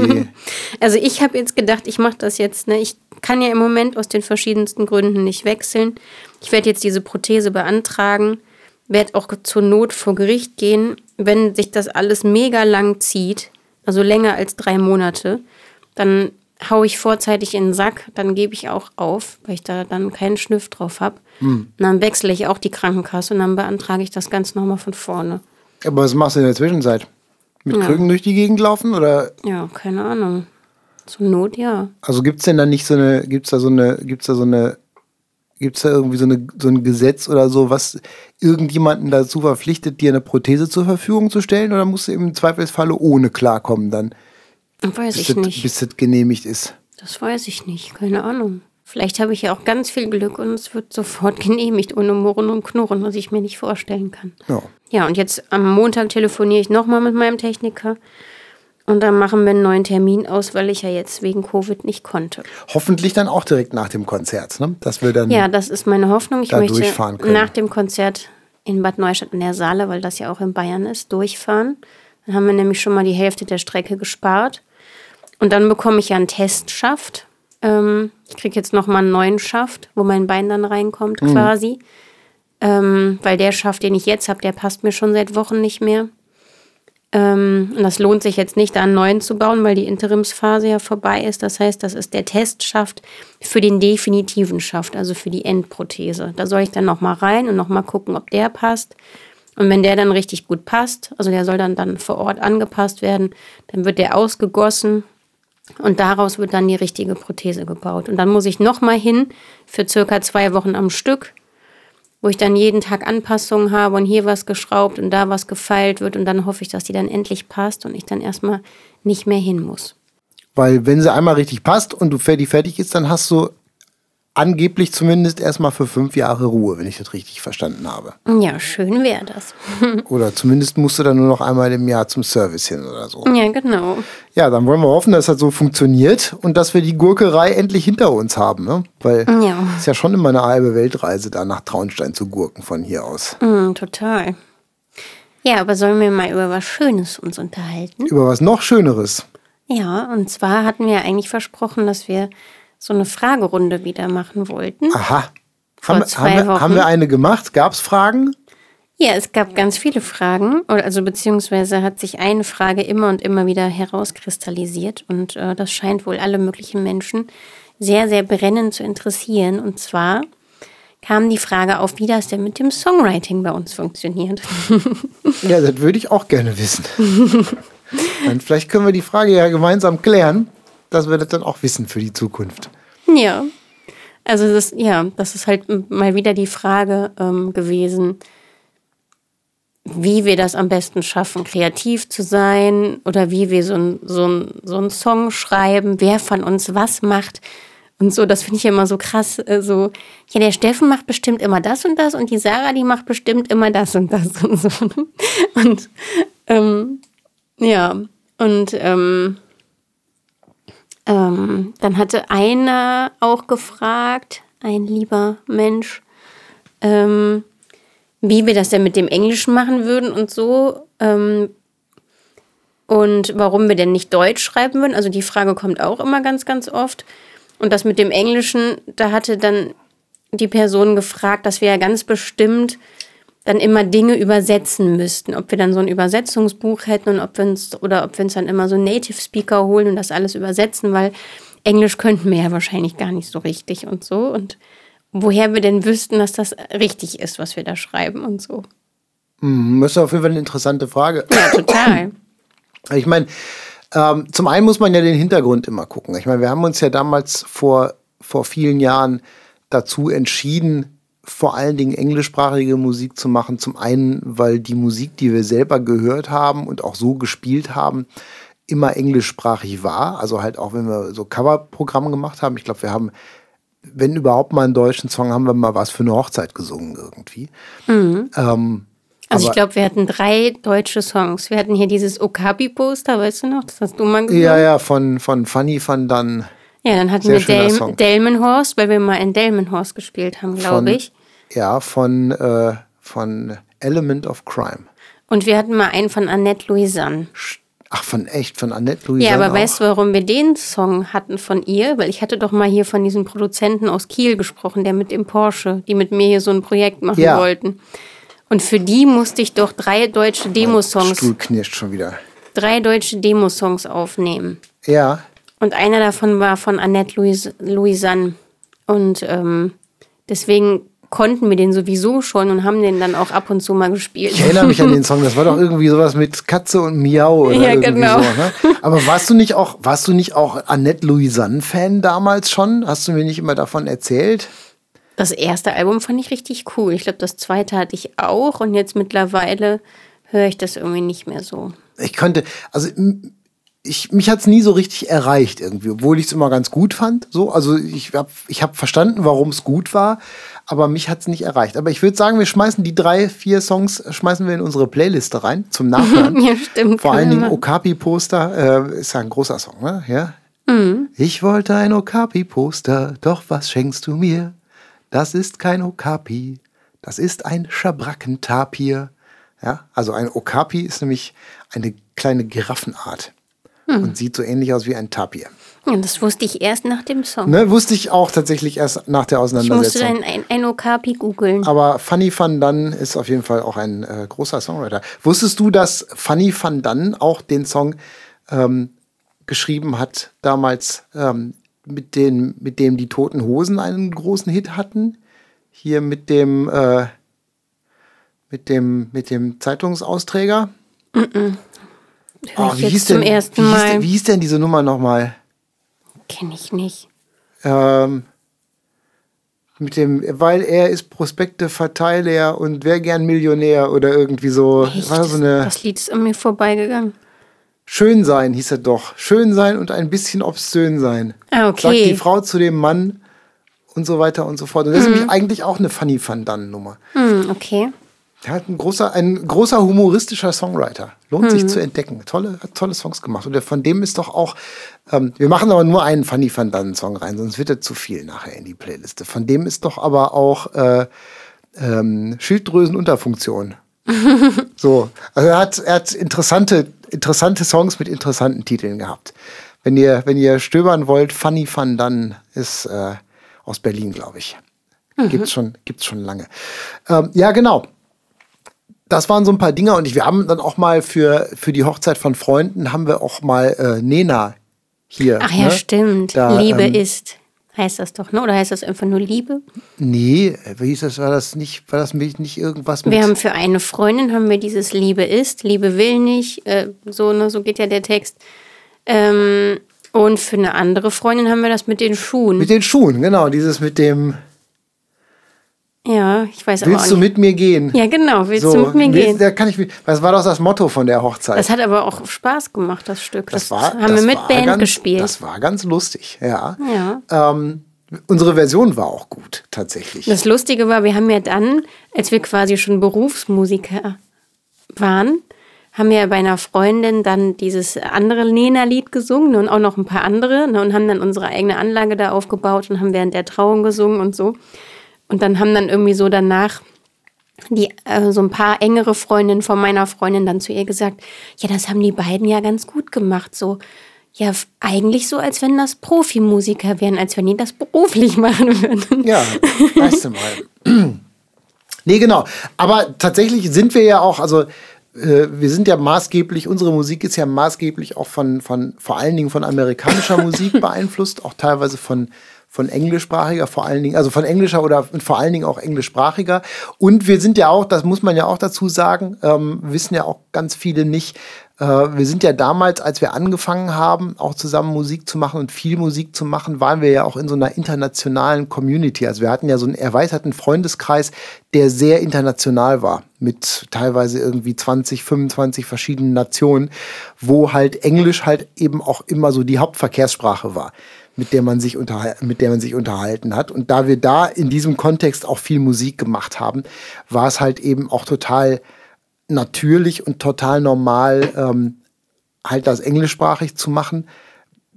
S2: also ich habe jetzt gedacht, ich mache das jetzt. Ne? Ich kann ja im Moment aus den verschiedensten Gründen nicht wechseln. Ich werde jetzt diese Prothese beantragen, werde auch zur Not vor Gericht gehen. Wenn sich das alles mega lang zieht, also länger als drei Monate, dann haue ich vorzeitig in den Sack, dann gebe ich auch auf, weil ich da dann keinen Schniff drauf habe. Hm. Und dann wechsle ich auch die Krankenkasse und dann beantrage ich das Ganze nochmal von vorne.
S1: Aber was machst du in der Zwischenzeit? Mit ja. Krücken durch die Gegend laufen oder?
S2: Ja, keine Ahnung. Zur Not, ja.
S1: Also gibt es denn da nicht so eine, gibt es da so eine, gibt es da so eine, gibt es da irgendwie so, eine, so ein Gesetz oder so, was irgendjemanden dazu verpflichtet, dir eine Prothese zur Verfügung zu stellen? Oder musst du im Zweifelsfalle ohne klarkommen dann?
S2: Weiß ich das, nicht.
S1: Bis das genehmigt ist.
S2: Das weiß ich nicht, keine Ahnung. Vielleicht habe ich ja auch ganz viel Glück und es wird sofort genehmigt, ohne Murren und Knurren, was ich mir nicht vorstellen kann. Ja. Ja, und jetzt am Montag telefoniere ich nochmal mit meinem Techniker. Und dann machen wir einen neuen Termin aus, weil ich ja jetzt wegen Covid nicht konnte.
S1: Hoffentlich dann auch direkt nach dem Konzert, ne? Dass wir dann.
S2: Ja, das ist meine Hoffnung. Ich möchte nach dem Konzert in Bad Neustadt in der Saale, weil das ja auch in Bayern ist, durchfahren. Dann haben wir nämlich schon mal die Hälfte der Strecke gespart. Und dann bekomme ich ja einen Testschaft. Ähm, ich kriege jetzt nochmal einen neuen Schaft, wo mein Bein dann reinkommt mhm. quasi. Ähm, weil der Schaft, den ich jetzt habe, der passt mir schon seit Wochen nicht mehr. Ähm, und das lohnt sich jetzt nicht, da einen neuen zu bauen, weil die Interimsphase ja vorbei ist. Das heißt, das ist der Testschaft für den definitiven Schaft, also für die Endprothese. Da soll ich dann nochmal rein und nochmal gucken, ob der passt. Und wenn der dann richtig gut passt, also der soll dann, dann vor Ort angepasst werden, dann wird der ausgegossen und daraus wird dann die richtige Prothese gebaut. Und dann muss ich nochmal hin für circa zwei Wochen am Stück, wo ich dann jeden Tag Anpassungen habe und hier was geschraubt und da was gefeilt wird. Und dann hoffe ich, dass die dann endlich passt und ich dann erstmal nicht mehr hin muss.
S1: Weil wenn sie einmal richtig passt und du fertig fertig ist, dann hast du angeblich zumindest erstmal für fünf Jahre Ruhe, wenn ich das richtig verstanden habe.
S2: Ja, schön wäre das.
S1: oder zumindest musst du dann nur noch einmal im Jahr zum Service hin oder so.
S2: Ja, genau.
S1: Ja, dann wollen wir hoffen, dass das so funktioniert und dass wir die Gurkerei endlich hinter uns haben. Ne? Weil es ja. ist ja schon immer eine halbe Weltreise, da nach Traunstein zu gurken von hier aus.
S2: Mm, total. Ja, aber sollen wir mal über was Schönes uns unterhalten?
S1: Über was noch Schöneres?
S2: Ja, und zwar hatten wir eigentlich versprochen, dass wir so eine Fragerunde wieder machen wollten.
S1: Aha. Haben, haben, wir, haben, wir, eine gemacht? Gab es Fragen?
S2: Ja, es gab ganz viele Fragen. Also beziehungsweise hat sich eine Frage immer und immer wieder herauskristallisiert. Und äh, das scheint wohl alle möglichen Menschen sehr, sehr brennend zu interessieren. Und zwar kam die Frage auf, wie das denn mit dem Songwriting bei uns funktioniert.
S1: ja, das würde ich auch gerne wissen. Und vielleicht können wir die Frage ja gemeinsam klären dass wir das dann auch wissen für die Zukunft.
S2: Ja. Also das, ja, das ist halt mal wieder die Frage ähm, gewesen, wie wir das am besten schaffen, kreativ zu sein oder wie wir so, ein, so, so einen Song schreiben, wer von uns was macht. Und so, das finde ich immer so krass. Äh, so, ja, der Steffen macht bestimmt immer das und das und die Sarah, die macht bestimmt immer das und das und so. Und ähm, ja, und ähm, ähm, dann hatte einer auch gefragt, ein lieber Mensch, ähm, wie wir das denn mit dem Englischen machen würden und so. Ähm, und warum wir denn nicht Deutsch schreiben würden. Also die Frage kommt auch immer ganz, ganz oft. Und das mit dem Englischen, da hatte dann die Person gefragt, dass wir ja ganz bestimmt dann immer Dinge übersetzen müssten. Ob wir dann so ein Übersetzungsbuch hätten und ob wir uns oder ob wir uns dann immer so Native Speaker holen und das alles übersetzen, weil Englisch könnten wir ja wahrscheinlich gar nicht so richtig und so. Und woher wir denn wüssten, dass das richtig ist, was wir da schreiben und so.
S1: Hm, das ist auf jeden Fall eine interessante Frage.
S2: Ja, total.
S1: Ich meine, ähm, zum einen muss man ja den Hintergrund immer gucken. Ich meine, wir haben uns ja damals vor, vor vielen Jahren dazu entschieden, vor allen Dingen englischsprachige Musik zu machen. Zum einen, weil die Musik, die wir selber gehört haben und auch so gespielt haben, immer englischsprachig war. Also halt auch, wenn wir so Coverprogramme gemacht haben. Ich glaube, wir haben, wenn überhaupt mal einen deutschen Song, haben wir mal was für eine Hochzeit gesungen irgendwie. Mhm. Ähm,
S2: also ich glaube, wir hatten drei deutsche Songs. Wir hatten hier dieses Okapi-Poster, weißt du noch? Das hast du mal
S1: gesungen. Ja, ja, von, von Fanny van dann.
S2: Ja, dann hatten Sehr wir Del Delmenhorst, weil wir mal in Delmenhorst gespielt haben, glaube ich.
S1: Ja, von, äh, von Element of Crime.
S2: Und wir hatten mal einen von Annette Louisanne.
S1: Ach, von echt, von Annette Louisanne.
S2: Ja, aber
S1: auch.
S2: weißt du, warum wir den Song hatten von ihr? Weil ich hatte doch mal hier von diesem Produzenten aus Kiel gesprochen, der mit dem Porsche, die mit mir hier so ein Projekt machen ja. wollten. Und für die musste ich doch drei deutsche Demosongs.
S1: Stuhl knirscht schon wieder.
S2: Drei deutsche Demosongs aufnehmen.
S1: Ja.
S2: Und einer davon war von Annette Louis Louisanne. Und ähm, deswegen konnten wir den sowieso schon und haben den dann auch ab und zu mal gespielt.
S1: Ich erinnere mich an den Song, das war doch irgendwie sowas mit Katze und Miau oder ja, irgendwie genau. so. Ne? Aber warst du nicht auch, warst du nicht auch Annette Louisanne-Fan damals schon? Hast du mir nicht immer davon erzählt?
S2: Das erste Album fand ich richtig cool. Ich glaube, das zweite hatte ich auch und jetzt mittlerweile höre ich das irgendwie nicht mehr so.
S1: Ich könnte, also ich, mich hat es nie so richtig erreicht irgendwie, obwohl ich es immer ganz gut fand. So, also ich habe ich hab verstanden, warum es gut war, aber mich hat es nicht erreicht. Aber ich würde sagen, wir schmeißen die drei, vier Songs, schmeißen wir in unsere Playliste rein zum Nachhören.
S2: ja, stimmt.
S1: Vor allen Dingen Okapi-Poster äh, ist ja ein großer Song, ne? Ja. Mhm. Ich wollte ein Okapi-Poster, doch was schenkst du mir? Das ist kein Okapi, das ist ein Schabrackentapir. Ja, also ein Okapi ist nämlich eine kleine Giraffenart hm. und sieht so ähnlich aus wie ein Tapir.
S2: Ja, das wusste ich erst nach dem Song.
S1: Ne, wusste ich auch tatsächlich erst nach der Auseinandersetzung.
S2: Ich musste dann ein, ein Okapi googeln.
S1: Aber Fanny van Dunn ist auf jeden Fall auch ein äh, großer Songwriter. Wusstest du, dass Fanny van Dunn auch den Song ähm, geschrieben hat, damals ähm, mit, den, mit dem die Toten Hosen einen großen Hit hatten. Hier mit dem, äh, mit dem, mit dem Zeitungsausträger. Mm
S2: -mm. Oh, wie, hieß denn, wie, hieß
S1: denn, wie hieß denn diese Nummer nochmal?
S2: Kenne ich nicht.
S1: Ähm, mit dem, weil er ist Prospekte Verteiler und wäre gern Millionär oder irgendwie so.
S2: Echt? War so eine, das Lied ist an mir vorbeigegangen.
S1: Schön sein hieß er doch. Schön sein und ein bisschen obszön sein.
S2: Ah, okay.
S1: Sagt die Frau zu dem Mann und so weiter und so fort. Und das mhm. ist nämlich eigentlich auch eine Funny Van Dunn Nummer.
S2: Mhm, okay.
S1: Er hat ein großer, ein großer humoristischer Songwriter. Lohnt mhm. sich zu entdecken. Tolle, hat tolle Songs gemacht. Und von dem ist doch auch, ähm, wir machen aber nur einen Funny Van Dunn Song rein, sonst wird er zu viel nachher in die Playliste. Von dem ist doch aber auch äh, ähm, Schilddrüsenunterfunktion. so, also er hat, er hat interessante interessante Songs mit interessanten Titeln gehabt. Wenn ihr, wenn ihr stöbern wollt, Funny Fun, dann ist äh, aus Berlin, glaube ich. Mhm. Gibt's schon, gibt's schon lange. Ähm, ja, genau. Das waren so ein paar Dinge und ich, wir haben dann auch mal für, für die Hochzeit von Freunden haben wir auch mal äh, Nena hier.
S2: Ach ja, ne? stimmt. Da, Liebe ähm, ist heißt das doch, ne? Oder heißt das einfach nur Liebe?
S1: Nee, wie hieß das? War das nicht, war das nicht irgendwas
S2: mit. Wir haben für eine Freundin haben wir dieses Liebe ist, Liebe will nicht, äh, so, ne, so geht ja der Text. Ähm, und für eine andere Freundin haben wir das mit den Schuhen.
S1: Mit den Schuhen, genau, dieses mit dem.
S2: Ja, ich weiß
S1: willst aber
S2: Willst
S1: du mit mir gehen?
S2: Ja, genau, willst so, du mit mir gehen?
S1: Da kann ich, das war doch das Motto von der Hochzeit.
S2: Das hat aber auch Spaß gemacht, das Stück.
S1: Das, das war,
S2: haben
S1: das
S2: wir mit Band
S1: ganz,
S2: gespielt.
S1: Das war ganz lustig, ja.
S2: ja.
S1: Ähm, unsere Version war auch gut, tatsächlich.
S2: Das Lustige war, wir haben ja dann, als wir quasi schon Berufsmusiker waren, haben wir bei einer Freundin dann dieses andere Nena-Lied gesungen und auch noch ein paar andere ne, und haben dann unsere eigene Anlage da aufgebaut und haben während der Trauung gesungen und so. Und dann haben dann irgendwie so danach die äh, so ein paar engere Freundinnen von meiner Freundin dann zu ihr gesagt, ja, das haben die beiden ja ganz gut gemacht, so ja, eigentlich so, als wenn das Profimusiker wären, als wenn die das beruflich machen würden.
S1: Ja, weißt du mal. nee, genau. Aber tatsächlich sind wir ja auch, also äh, wir sind ja maßgeblich, unsere Musik ist ja maßgeblich auch von, von vor allen Dingen von amerikanischer Musik beeinflusst, auch teilweise von von englischsprachiger, vor allen Dingen, also von englischer oder vor allen Dingen auch englischsprachiger. Und wir sind ja auch, das muss man ja auch dazu sagen, ähm, wissen ja auch ganz viele nicht, Äh, wir sind ja damals, als wir angefangen haben, auch zusammen Musik zu machen und viel Musik zu machen, waren wir ja auch in so einer internationalen Community. Also wir hatten ja so einen erweiterten Freundeskreis, der sehr international war, mit teilweise irgendwie 20, 25 verschiedenen Nationen, wo halt Englisch halt eben auch immer so die Hauptverkehrssprache war mit der man sich mit der man sich unterhalten hat. Und da wir da in diesem Kontext auch viel Musik gemacht haben, war es halt eben auch total natürlich und total normal, ähm, halt das englischsprachig zu machen,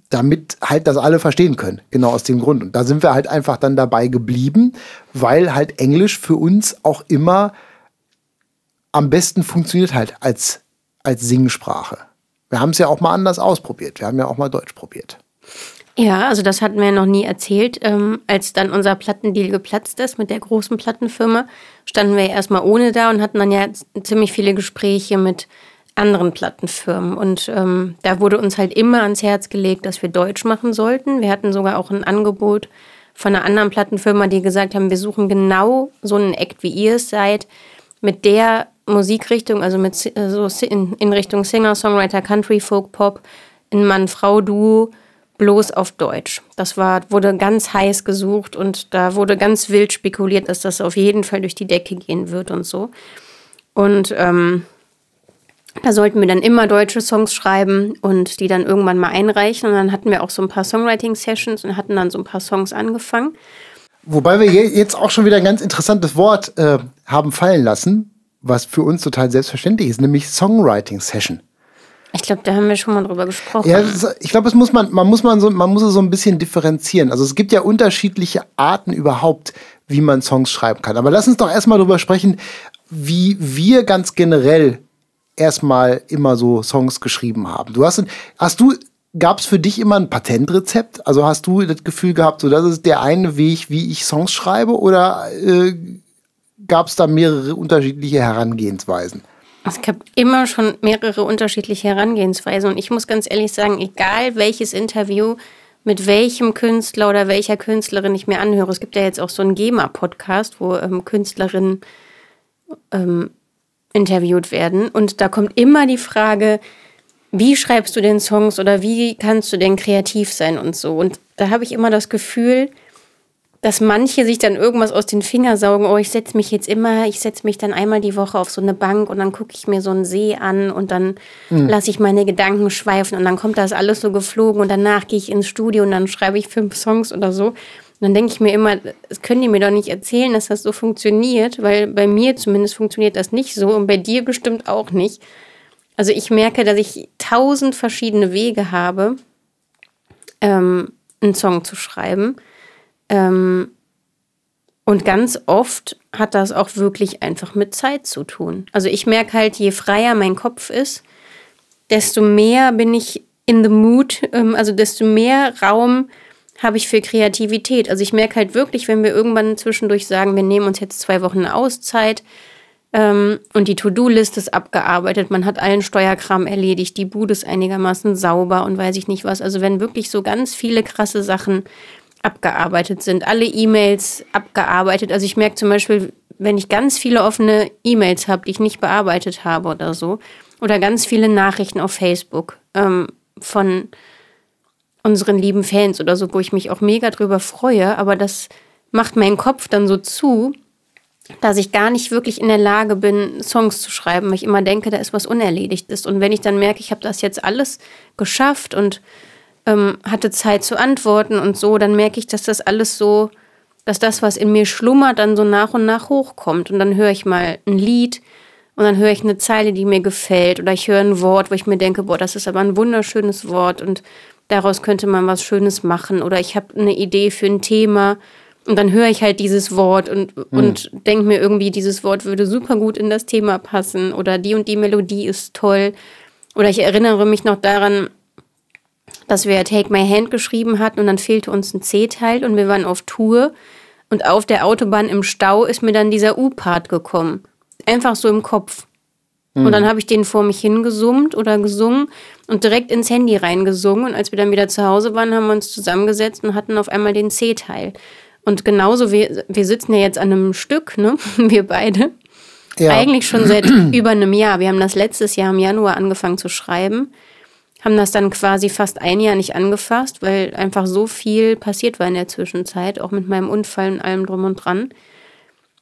S1: damit halt das alle verstehen können. Genau aus dem Grund. Und da sind wir halt einfach dann dabei geblieben, weil halt Englisch für uns auch immer am besten funktioniert halt als, als Singsprache. Wir haben es ja auch mal anders ausprobiert. Wir haben ja auch mal Deutsch probiert.
S2: Ja, also das hatten wir noch nie erzählt. Ähm, als dann unser Plattendeal geplatzt ist mit der großen Plattenfirma, standen wir erstmal ohne da und hatten dann ja ziemlich viele Gespräche mit anderen Plattenfirmen. Und ähm, da wurde uns halt immer ans Herz gelegt, dass wir Deutsch machen sollten. Wir hatten sogar auch ein Angebot von einer anderen Plattenfirma, die gesagt haben, wir suchen genau so einen Act, wie ihr es seid, mit der Musikrichtung, also mit so in, in Richtung Singer, Songwriter, Country, Folk, Pop, ein Mann-Frau-Duo bloß auf Deutsch. Das war, wurde ganz heiß gesucht und da wurde ganz wild spekuliert, dass das auf jeden Fall durch die Decke gehen wird und so. Und ähm, da sollten wir dann immer deutsche Songs schreiben und die dann irgendwann mal einreichen. Und dann hatten wir auch so ein paar Songwriting-Sessions und hatten dann so ein paar Songs angefangen.
S1: Wobei wir jetzt auch schon wieder ein ganz interessantes Wort äh, haben fallen lassen, was für uns total selbstverständlich ist, nämlich Songwriting-Session.
S2: Ich glaube, da haben wir schon mal drüber gesprochen.
S1: Ja, ist, ich glaube, es muss man, man muss man so, man muss es so ein bisschen differenzieren. Also es gibt ja unterschiedliche Arten überhaupt, wie man Songs schreiben kann. Aber lass uns doch erstmal darüber sprechen, wie wir ganz generell erstmal immer so Songs geschrieben haben. Du hast, hast du, gab es für dich immer ein Patentrezept? Also hast du das Gefühl gehabt, so das ist der eine Weg, wie ich Songs schreibe, oder äh, gab es da mehrere unterschiedliche Herangehensweisen?
S2: Es gab immer schon mehrere unterschiedliche Herangehensweisen und ich muss ganz ehrlich sagen, egal welches Interview mit welchem Künstler oder welcher Künstlerin ich mir anhöre, es gibt ja jetzt auch so einen GEMA-Podcast, wo ähm, Künstlerinnen ähm, interviewt werden und da kommt immer die Frage, wie schreibst du den Songs oder wie kannst du denn kreativ sein und so. Und da habe ich immer das Gefühl, dass manche sich dann irgendwas aus den Fingern saugen. Oh, ich setze mich jetzt immer, ich setze mich dann einmal die Woche auf so eine Bank und dann gucke ich mir so einen See an und dann mhm. lasse ich meine Gedanken schweifen und dann kommt das alles so geflogen und danach gehe ich ins Studio und dann schreibe ich fünf Songs oder so. Und dann denke ich mir immer, das können die mir doch nicht erzählen, dass das so funktioniert, weil bei mir zumindest funktioniert das nicht so und bei dir bestimmt auch nicht. Also ich merke, dass ich tausend verschiedene Wege habe, ähm, einen Song zu schreiben. Ähm, und ganz oft hat das auch wirklich einfach mit Zeit zu tun. Also ich merke halt, je freier mein Kopf ist, desto mehr bin ich in the mood, ähm, also desto mehr Raum habe ich für Kreativität. Also ich merke halt wirklich, wenn wir irgendwann zwischendurch sagen, wir nehmen uns jetzt zwei Wochen Auszeit ähm, und die To-Do-Liste ist abgearbeitet, man hat allen Steuerkram erledigt, die Bude ist einigermaßen sauber und weiß ich nicht was. Also wenn wirklich so ganz viele krasse Sachen abgearbeitet sind, alle E-Mails abgearbeitet. Also ich merke zum Beispiel, wenn ich ganz viele offene E-Mails habe, die ich nicht bearbeitet habe oder so, oder ganz viele Nachrichten auf Facebook ähm, von unseren lieben Fans oder so, wo ich mich auch mega drüber freue, aber das macht meinen Kopf dann so zu, dass ich gar nicht wirklich in der Lage bin, Songs zu schreiben, weil ich immer denke, da ist was Unerledigtes. Und wenn ich dann merke, ich habe das jetzt alles geschafft und ähm, hatte Zeit zu antworten und so, dann merke ich, dass das alles so, dass das, was in mir schlummert, dann so nach und nach hochkommt. Und dann höre ich mal ein Lied und dann höre ich eine Zeile, die mir gefällt oder ich höre ein Wort, wo ich mir denke, boah, das ist aber ein wunderschönes Wort und daraus könnte man was Schönes machen oder ich habe eine Idee für ein Thema und dann höre ich halt dieses Wort und, mhm. und denke mir irgendwie, dieses Wort würde super gut in das Thema passen oder die und die Melodie ist toll. Oder ich erinnere mich noch daran, dass wir Take My Hand geschrieben hatten und dann fehlte uns ein C-Teil und wir waren auf Tour und auf der Autobahn im Stau ist mir dann dieser U-Part gekommen. Einfach so im Kopf. Mhm. Und dann habe ich den vor mich hingesummt oder gesungen und direkt ins Handy reingesungen. Und als wir dann wieder zu Hause waren, haben wir uns zusammengesetzt und hatten auf einmal den C-Teil. Und genauso, wir, wir sitzen ja jetzt an einem Stück, ne? wir beide. Ja. Eigentlich schon seit über einem Jahr. Wir haben das letztes Jahr im Januar angefangen zu schreiben, haben das dann quasi fast ein Jahr nicht angefasst, weil einfach so viel passiert war in der Zwischenzeit, auch mit meinem Unfall und allem drum und dran.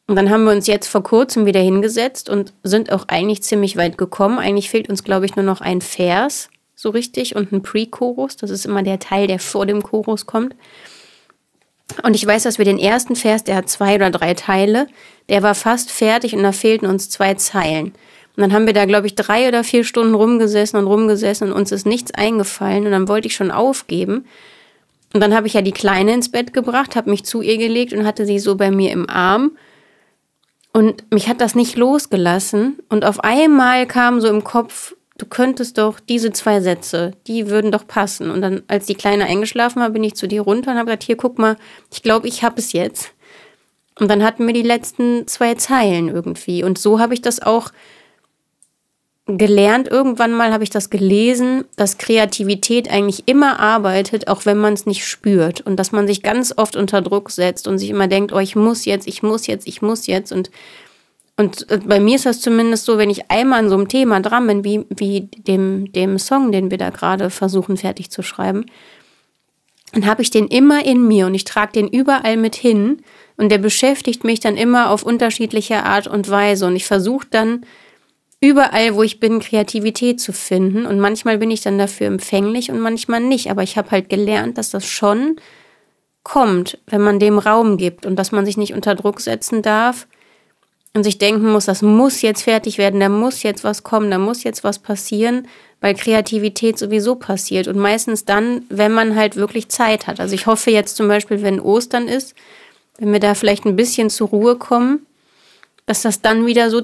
S2: Und dann haben wir uns jetzt vor kurzem wieder hingesetzt und sind auch eigentlich ziemlich weit gekommen. Eigentlich fehlt uns, glaube ich, nur noch ein Vers so richtig und ein Pre-Chorus. Das ist immer der Teil, der vor dem Chorus kommt. Und ich weiß, dass wir den ersten Vers, der hat zwei oder drei Teile, der war fast fertig und da fehlten uns zwei Zeilen. Und dann haben wir da, glaube ich, drei oder vier Stunden rumgesessen und rumgesessen und uns ist nichts eingefallen und dann wollte ich schon aufgeben. Und dann habe ich ja die Kleine ins Bett gebracht, habe mich zu ihr gelegt und hatte sie so bei mir im Arm. Und mich hat das nicht losgelassen. Und auf einmal kam so im Kopf, du könntest doch diese zwei Sätze, die würden doch passen. Und dann, als die Kleine eingeschlafen war, bin ich zu dir runter und habe gesagt, hier, guck mal, ich glaube, ich habe es jetzt. Und dann hatten wir die letzten zwei Zeilen irgendwie. Und so habe ich das auch gelernt. Irgendwann mal habe ich das gelesen, dass Kreativität eigentlich immer arbeitet, auch wenn man es nicht spürt. Und dass man sich ganz oft unter Druck setzt und sich immer denkt, oh, ich muss jetzt, ich muss jetzt, ich muss jetzt. Und und äh, bei mir ist das zumindest so, wenn ich einmal an so einem Thema dran bin, wie, wie dem, dem Song, den wir da gerade versuchen fertig zu schreiben, dann habe ich den immer in mir und ich trage den überall mit hin und der beschäftigt mich dann immer auf unterschiedliche Art und Weise und ich versuche dann überall, wo ich bin, Kreativität zu finden. Und manchmal bin ich dann dafür empfänglich und manchmal nicht, aber ich habe halt gelernt, dass das schon kommt, wenn man dem Raum gibt und dass man sich nicht unter Druck setzen darf, und sich denken muss, das muss jetzt fertig werden, da muss jetzt was kommen, da muss jetzt was passieren, weil Kreativität sowieso passiert. Und meistens dann, wenn man halt wirklich Zeit hat. Also ich hoffe jetzt zum Beispiel, wenn Ostern ist, wenn wir da vielleicht ein bisschen zur Ruhe kommen, dass das dann wieder so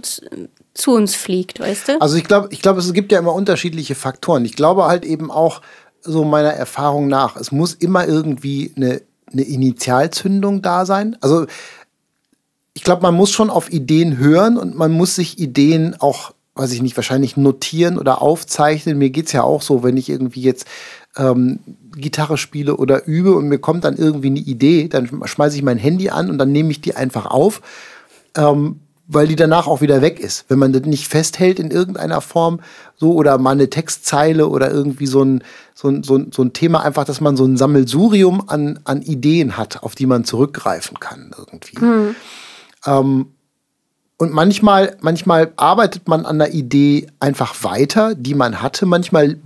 S2: zu uns fliegt, weißt du?
S1: Also ich glaube, ich glaube, es gibt ja immer unterschiedliche Faktoren. Ich glaube halt eben auch so meiner Erfahrung nach, es muss immer irgendwie eine, eine Initialzündung da sein. Also ich glaube, man muss schon auf Ideen hören und man muss sich Ideen auch, weiß ich nicht, wahrscheinlich notieren oder aufzeichnen. Mir geht es ja auch so, wenn ich irgendwie jetzt ähm, Gitarre spiele oder übe und mir kommt dann irgendwie eine Idee, dann schmeiße ich mein Handy an und dann nehme ich die einfach auf, ähm, weil die danach auch wieder weg ist. Wenn man das nicht festhält in irgendeiner Form, so oder mal eine Textzeile oder irgendwie so ein, so ein, so ein, so ein Thema, einfach, dass man so ein Sammelsurium an, an Ideen hat, auf die man zurückgreifen kann irgendwie. Mhm. Ähm, und manchmal, manchmal arbeitet man an einer Idee einfach weiter, die man hatte. Manchmal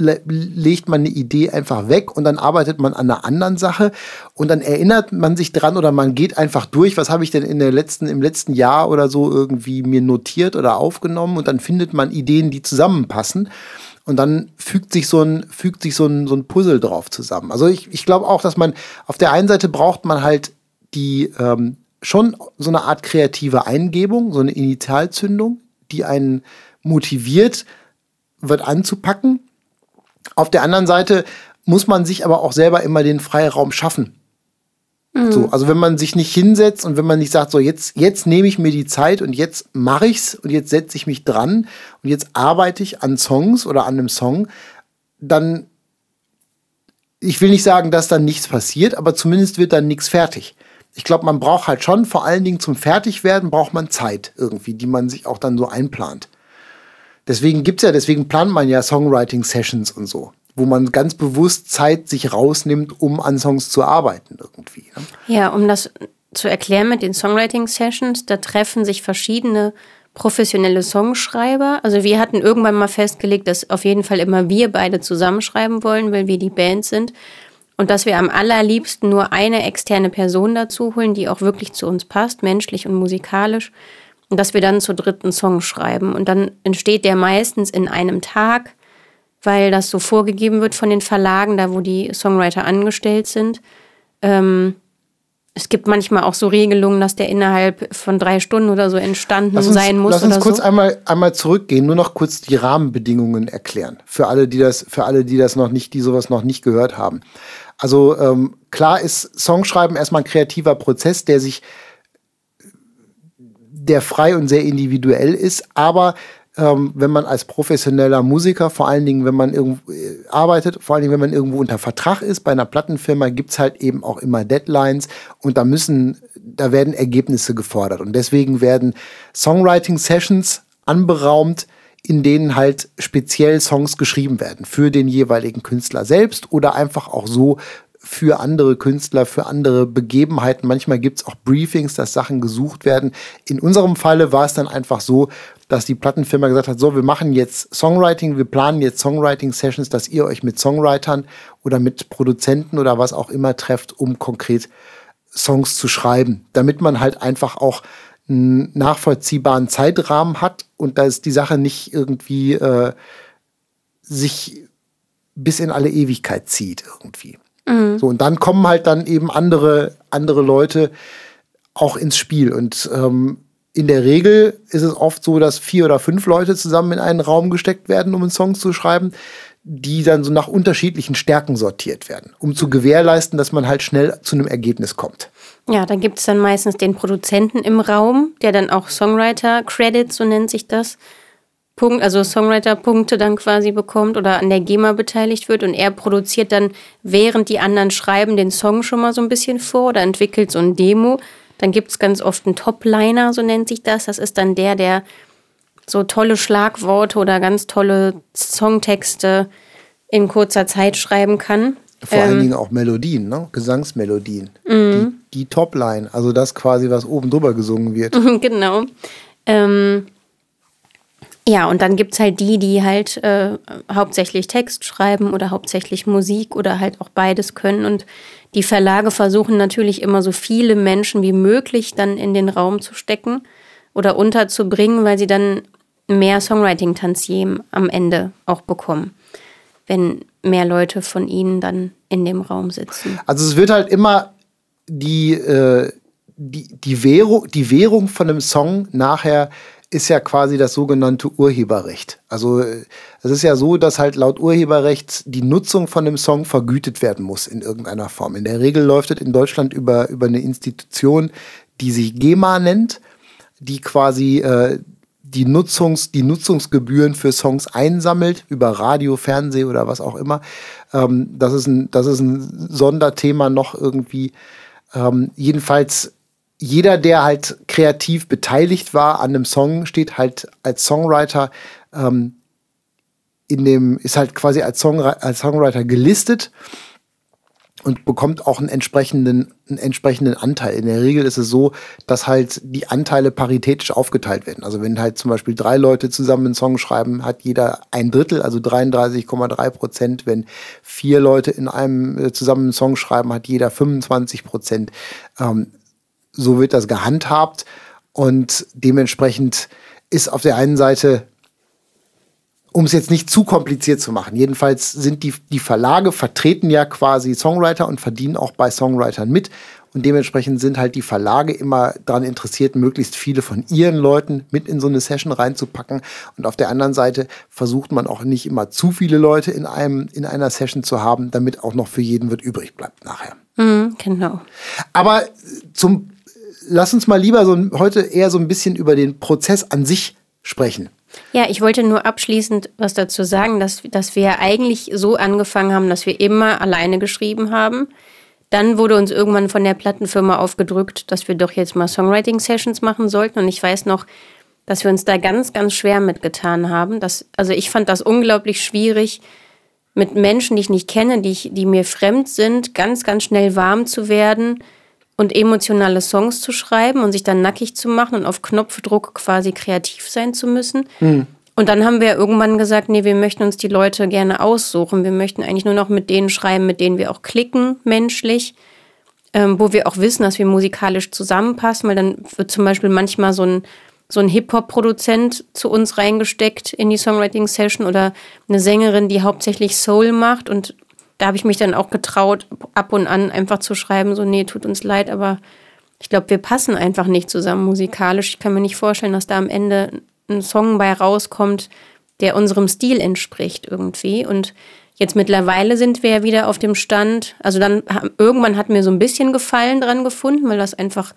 S1: legt man eine Idee einfach weg und dann arbeitet man an einer anderen Sache und dann erinnert man sich dran oder man geht einfach durch, was habe ich denn in der letzten, im letzten Jahr oder so irgendwie mir notiert oder aufgenommen und dann findet man Ideen, die zusammenpassen. Und dann fügt sich so ein, fügt sich so ein, so ein Puzzle drauf zusammen. Also ich, ich glaube auch, dass man auf der einen Seite braucht man halt die, ähm, schon so eine Art kreative Eingebung, so eine Initialzündung, die einen motiviert, wird anzupacken. Auf der anderen Seite muss man sich aber auch selber immer den Freiraum schaffen. Mhm. So, also wenn man sich nicht hinsetzt und wenn man nicht sagt, so jetzt, jetzt nehme ich mir die Zeit und jetzt mache ich's und jetzt setze ich mich dran und jetzt arbeite ich an Songs oder an einem Song, dann ich will nicht sagen, dass dann nichts passiert, aber zumindest wird dann nichts fertig ich glaube, man braucht halt schon, vor allen Dingen zum Fertigwerden, braucht man Zeit irgendwie, die man sich auch dann so einplant. Deswegen gibt es ja, deswegen plant man ja Songwriting-Sessions und so, wo man ganz bewusst Zeit sich rausnimmt, um an Songs zu arbeiten irgendwie. Ne?
S2: Ja, um das zu erklären mit den Songwriting-Sessions, da treffen sich verschiedene professionelle Songschreiber. Also wir hatten irgendwann mal festgelegt, dass auf jeden Fall immer wir beide zusammenschreiben wollen, weil wir die Band sind und dass wir am allerliebsten nur eine externe Person dazu holen, die auch wirklich zu uns passt, menschlich und musikalisch. Und dass wir dann zu dritten Song schreiben. Und dann entsteht der meistens in einem Tag, weil das so vorgegeben wird von den Verlagen, da wo die Songwriter angestellt sind. Ähm, es gibt manchmal auch so Regelungen, dass der innerhalb von drei Stunden oder so entstanden
S1: uns,
S2: sein muss.
S1: Lass uns kurz so. einmal, einmal zurückgehen, nur noch kurz die Rahmenbedingungen erklären. Für alle, die das, für alle, die das noch nicht, die sowas noch nicht gehört haben. Also ähm, klar ist Songschreiben erstmal ein kreativer Prozess, der sich, der frei und sehr individuell ist, aber ähm, wenn man als professioneller Musiker, vor allen Dingen, wenn man irgendwo äh, arbeitet, vor allen Dingen, wenn man irgendwo unter Vertrag ist, bei einer Plattenfirma gibt es halt eben auch immer Deadlines und da müssen, da werden Ergebnisse gefordert. Und deswegen werden Songwriting-Sessions anberaumt, in denen halt speziell Songs geschrieben werden für den jeweiligen Künstler selbst oder einfach auch so für andere Künstler, für andere Begebenheiten. Manchmal gibt es auch Briefings, dass Sachen gesucht werden. In unserem Falle war es dann einfach so, dass die Plattenfirma gesagt hat, so, wir machen jetzt Songwriting, wir planen jetzt Songwriting-Sessions, dass ihr euch mit Songwritern oder mit Produzenten oder was auch immer trefft, um konkret Songs zu schreiben, damit man halt einfach auch einen nachvollziehbaren Zeitrahmen hat und da ist die Sache nicht irgendwie äh, sich bis in alle Ewigkeit zieht irgendwie. Mhm. So, und dann kommen halt dann eben andere, andere Leute auch ins Spiel. Und ähm, in der Regel ist es oft so, dass vier oder fünf Leute zusammen in einen Raum gesteckt werden, um einen Song zu schreiben, die dann so nach unterschiedlichen Stärken sortiert werden, um zu gewährleisten, dass man halt schnell zu einem Ergebnis kommt.
S2: Ja, da gibt es dann meistens den Produzenten im Raum, der dann auch Songwriter-Credits, so nennt sich das, Punkt, also Songwriter-Punkte dann quasi bekommt oder an der GEMA beteiligt wird und er produziert dann, während die anderen schreiben, den Song schon mal so ein bisschen vor oder entwickelt so ein Demo. Dann gibt es ganz oft einen Topliner, so nennt sich das. Das ist dann der, der so tolle Schlagworte oder ganz tolle Songtexte in kurzer Zeit schreiben kann.
S1: Vor ähm, allen Dingen auch Melodien, ne? Gesangsmelodien. Mhm. Die, die Topline, also das quasi, was oben drüber gesungen wird.
S2: genau. Ähm, ja, und dann gibt es halt die, die halt äh, hauptsächlich Text schreiben oder hauptsächlich Musik oder halt auch beides können. Und die Verlage versuchen natürlich immer so viele Menschen wie möglich dann in den Raum zu stecken oder unterzubringen, weil sie dann mehr Songwriting-Tantiemen am Ende auch bekommen, wenn mehr Leute von ihnen dann in dem Raum sitzen.
S1: Also es wird halt immer die, äh, die, die, Währung, die Währung von einem Song nachher ist ja quasi das sogenannte Urheberrecht. Also es ist ja so, dass halt laut Urheberrecht die Nutzung von einem Song vergütet werden muss in irgendeiner Form. In der Regel läuft es in Deutschland über, über eine Institution, die sich GEMA nennt, die quasi äh, die, Nutzungs-, die Nutzungsgebühren für Songs einsammelt, über Radio, Fernsehen oder was auch immer. Ähm, das, ist ein, das ist ein Sonderthema noch irgendwie. Ähm, jedenfalls jeder, der halt kreativ beteiligt war an einem Song, steht halt als Songwriter ähm, in dem, ist halt quasi als, Song, als Songwriter gelistet und bekommt auch einen entsprechenden, einen entsprechenden Anteil. In der Regel ist es so, dass halt die Anteile paritätisch aufgeteilt werden. Also wenn halt zum Beispiel drei Leute zusammen einen Song schreiben, hat jeder ein Drittel, also 33,3 Prozent. Wenn vier Leute in einem äh, zusammen einen Song schreiben, hat jeder 25 Prozent. Ähm, so wird das gehandhabt und dementsprechend ist auf der einen Seite, um es jetzt nicht zu kompliziert zu machen, jedenfalls sind die, die Verlage vertreten ja quasi Songwriter und verdienen auch bei Songwritern mit. Und dementsprechend sind halt die Verlage immer daran interessiert, möglichst viele von ihren Leuten mit in so eine Session reinzupacken. Und auf der anderen Seite versucht man auch nicht immer zu viele Leute in, einem, in einer Session zu haben, damit auch noch für jeden wird übrig bleibt nachher.
S2: Mhm, genau.
S1: Aber zum lass uns mal lieber so heute eher so ein bisschen über den Prozess an sich sprechen.
S2: Ja, ich wollte nur abschließend was dazu sagen, dass, dass wir eigentlich so angefangen haben, dass wir immer alleine geschrieben haben. Dann wurde uns irgendwann von der Plattenfirma aufgedrückt, dass wir doch jetzt mal Songwriting-Sessions machen sollten. Und ich weiß noch, dass wir uns da ganz, ganz schwer mitgetan haben. Das, also ich fand das unglaublich schwierig, mit Menschen, die ich nicht kenne, die, ich, die mir fremd sind, ganz, ganz schnell warm zu werden und emotionale Songs zu schreiben und sich dann nackig zu machen und auf Knopfdruck quasi kreativ sein zu müssen. Mhm. Und dann haben wir irgendwann gesagt, nee, wir möchten uns die Leute gerne aussuchen. Wir möchten eigentlich nur noch mit denen schreiben, mit denen wir auch klicken, menschlich, ähm, wo wir auch wissen, dass wir musikalisch zusammenpassen, weil dann wird zum Beispiel manchmal so ein, so ein Hip-Hop-Produzent zu uns reingesteckt in die Songwriting-Session oder eine Sängerin, die hauptsächlich Soul macht und da habe ich mich dann auch getraut, ab und an einfach zu schreiben, so, nee, tut uns leid, aber ich glaube, wir passen einfach nicht zusammen musikalisch. Ich kann mir nicht vorstellen, dass da am Ende ein Song bei rauskommt, der unserem Stil entspricht irgendwie. Und jetzt mittlerweile sind wir ja wieder auf dem Stand. Also dann irgendwann hat mir so ein bisschen Gefallen dran gefunden, weil das einfach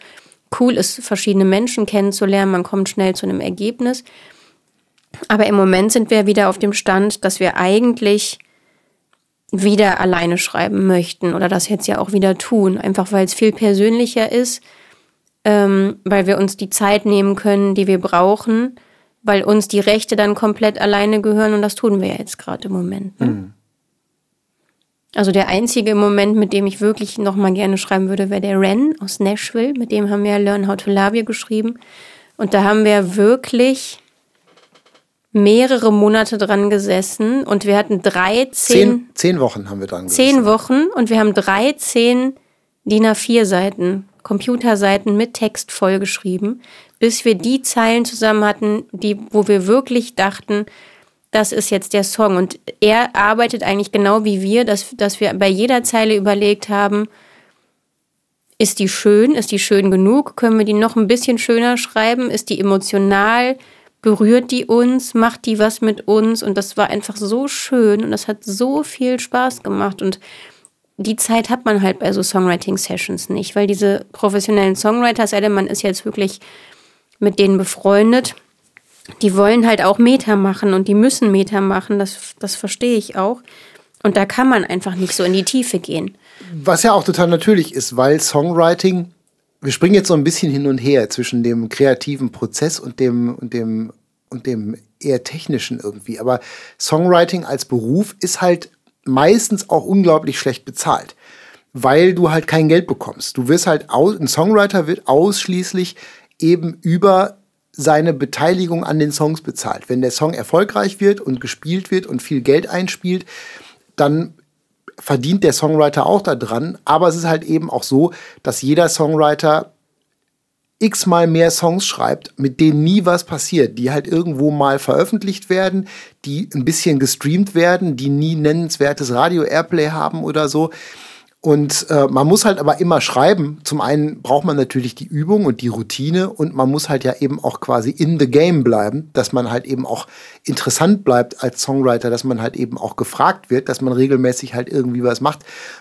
S2: cool ist, verschiedene Menschen kennenzulernen. Man kommt schnell zu einem Ergebnis. Aber im Moment sind wir wieder auf dem Stand, dass wir eigentlich wieder alleine schreiben möchten oder das jetzt ja auch wieder tun, einfach weil es viel persönlicher ist, ähm, weil wir uns die Zeit nehmen können, die wir brauchen, weil uns die Rechte dann komplett alleine gehören und das tun wir ja jetzt gerade im Moment. Ne? Mhm. Also der einzige Moment, mit dem ich wirklich noch mal gerne schreiben würde, wäre der Ren aus Nashville. Mit dem haben wir Learn How to Love You geschrieben. Und da haben wir wirklich mehrere Monate dran gesessen und wir hatten 13.
S1: Zehn, zehn Wochen haben wir dran
S2: gesessen. Zehn Wochen und wir haben 13 DIN A4 Seiten, Computerseiten mit Text vollgeschrieben, bis wir die Zeilen zusammen hatten, die, wo wir wirklich dachten, das ist jetzt der Song. Und er arbeitet eigentlich genau wie wir, dass, dass wir bei jeder Zeile überlegt haben, ist die schön, ist die schön genug, können wir die noch ein bisschen schöner schreiben, ist die emotional, berührt die uns, macht die was mit uns und das war einfach so schön und das hat so viel Spaß gemacht und die Zeit hat man halt bei so Songwriting-Sessions nicht, weil diese professionellen Songwriter, sei man ist jetzt wirklich mit denen befreundet, die wollen halt auch Meter machen und die müssen Meter machen, das, das verstehe ich auch. Und da kann man einfach nicht so in die Tiefe gehen.
S1: Was ja auch total natürlich ist, weil Songwriting wir springen jetzt so ein bisschen hin und her zwischen dem kreativen Prozess und dem, und dem, und dem eher technischen irgendwie. Aber Songwriting als Beruf ist halt meistens auch unglaublich schlecht bezahlt, weil du halt kein Geld bekommst. Du wirst halt, aus, ein Songwriter wird ausschließlich eben über seine Beteiligung an den Songs bezahlt. Wenn der Song erfolgreich wird und gespielt wird und viel Geld einspielt, dann verdient der Songwriter auch daran, aber es ist halt eben auch so, dass jeder Songwriter x-mal mehr Songs schreibt, mit denen nie was passiert, die halt irgendwo mal veröffentlicht werden, die ein bisschen gestreamt werden, die nie nennenswertes Radio-Airplay haben oder so. Und äh, man muss halt aber immer schreiben. Zum einen braucht man natürlich die Übung und die Routine und man muss halt ja eben auch quasi in the game bleiben, dass man halt eben auch interessant bleibt als Songwriter, dass man halt eben auch gefragt wird, dass man regelmäßig halt irgendwie was macht.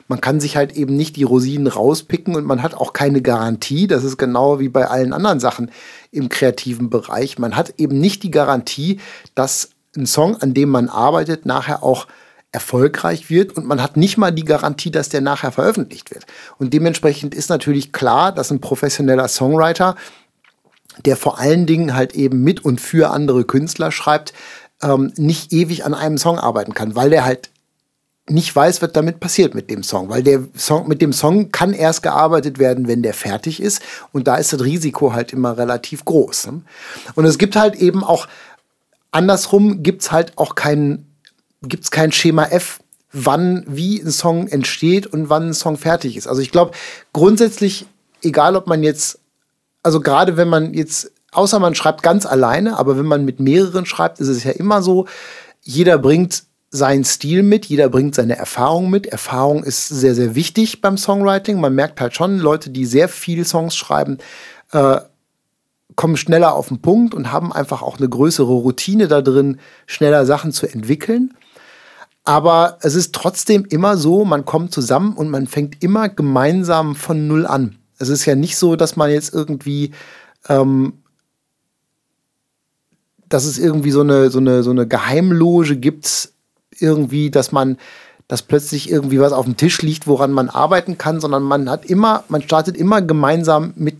S1: Man kann sich halt eben nicht die Rosinen rauspicken und man hat auch keine Garantie. Das ist genau wie bei allen anderen Sachen im kreativen Bereich. Man hat eben nicht die Garantie, dass ein Song, an dem man arbeitet, nachher auch erfolgreich wird und man hat nicht mal die Garantie, dass der nachher veröffentlicht wird. Und dementsprechend ist natürlich klar, dass ein professioneller Songwriter, der vor allen Dingen halt eben mit und für andere Künstler schreibt, ähm, nicht ewig an einem Song arbeiten kann, weil der halt nicht weiß, was damit passiert mit dem Song, weil der Song mit dem Song kann erst gearbeitet werden, wenn der fertig ist und da ist das Risiko halt immer relativ groß. Ne? Und es gibt halt eben auch andersrum gibt's halt auch keinen gibt es kein Schema F, wann, wie ein Song entsteht und wann ein Song fertig ist. Also ich glaube, grundsätzlich, egal ob man jetzt, also gerade wenn man jetzt, außer man schreibt ganz alleine, aber wenn man mit mehreren schreibt, ist es ja immer so, jeder bringt seinen Stil mit, jeder bringt seine Erfahrung mit. Erfahrung ist sehr, sehr wichtig beim Songwriting. Man merkt halt schon, Leute, die sehr viele Songs schreiben, äh, kommen schneller auf den Punkt und haben einfach auch eine größere Routine da drin, schneller Sachen zu entwickeln. Aber es ist trotzdem immer so, man kommt zusammen und man fängt immer gemeinsam von Null an. Es ist ja nicht so, dass man jetzt irgendwie, ähm, dass es irgendwie so eine, so eine, so eine Geheimloge gibt, irgendwie, dass man, dass plötzlich irgendwie was auf dem Tisch liegt, woran man arbeiten kann, sondern man hat immer, man startet immer gemeinsam mit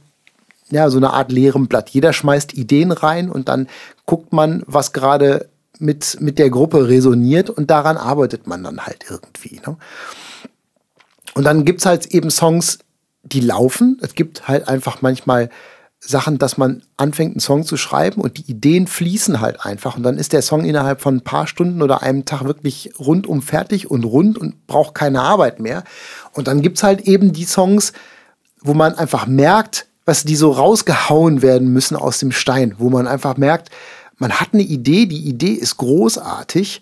S1: ja, so einer Art leerem Blatt. Jeder schmeißt Ideen rein und dann guckt man, was gerade mit, mit der Gruppe resoniert und daran arbeitet man dann halt irgendwie. Ne? Und dann gibt es halt eben Songs, die laufen. Es gibt halt einfach manchmal Sachen, dass man anfängt, einen Song zu schreiben und die Ideen fließen halt einfach. Und dann ist der Song innerhalb von ein paar Stunden oder einem Tag wirklich rundum fertig und rund und braucht keine Arbeit mehr. Und dann gibt es halt eben die Songs, wo man einfach merkt, was die so rausgehauen werden müssen aus dem Stein, wo man einfach merkt, man hat eine Idee, die Idee ist großartig,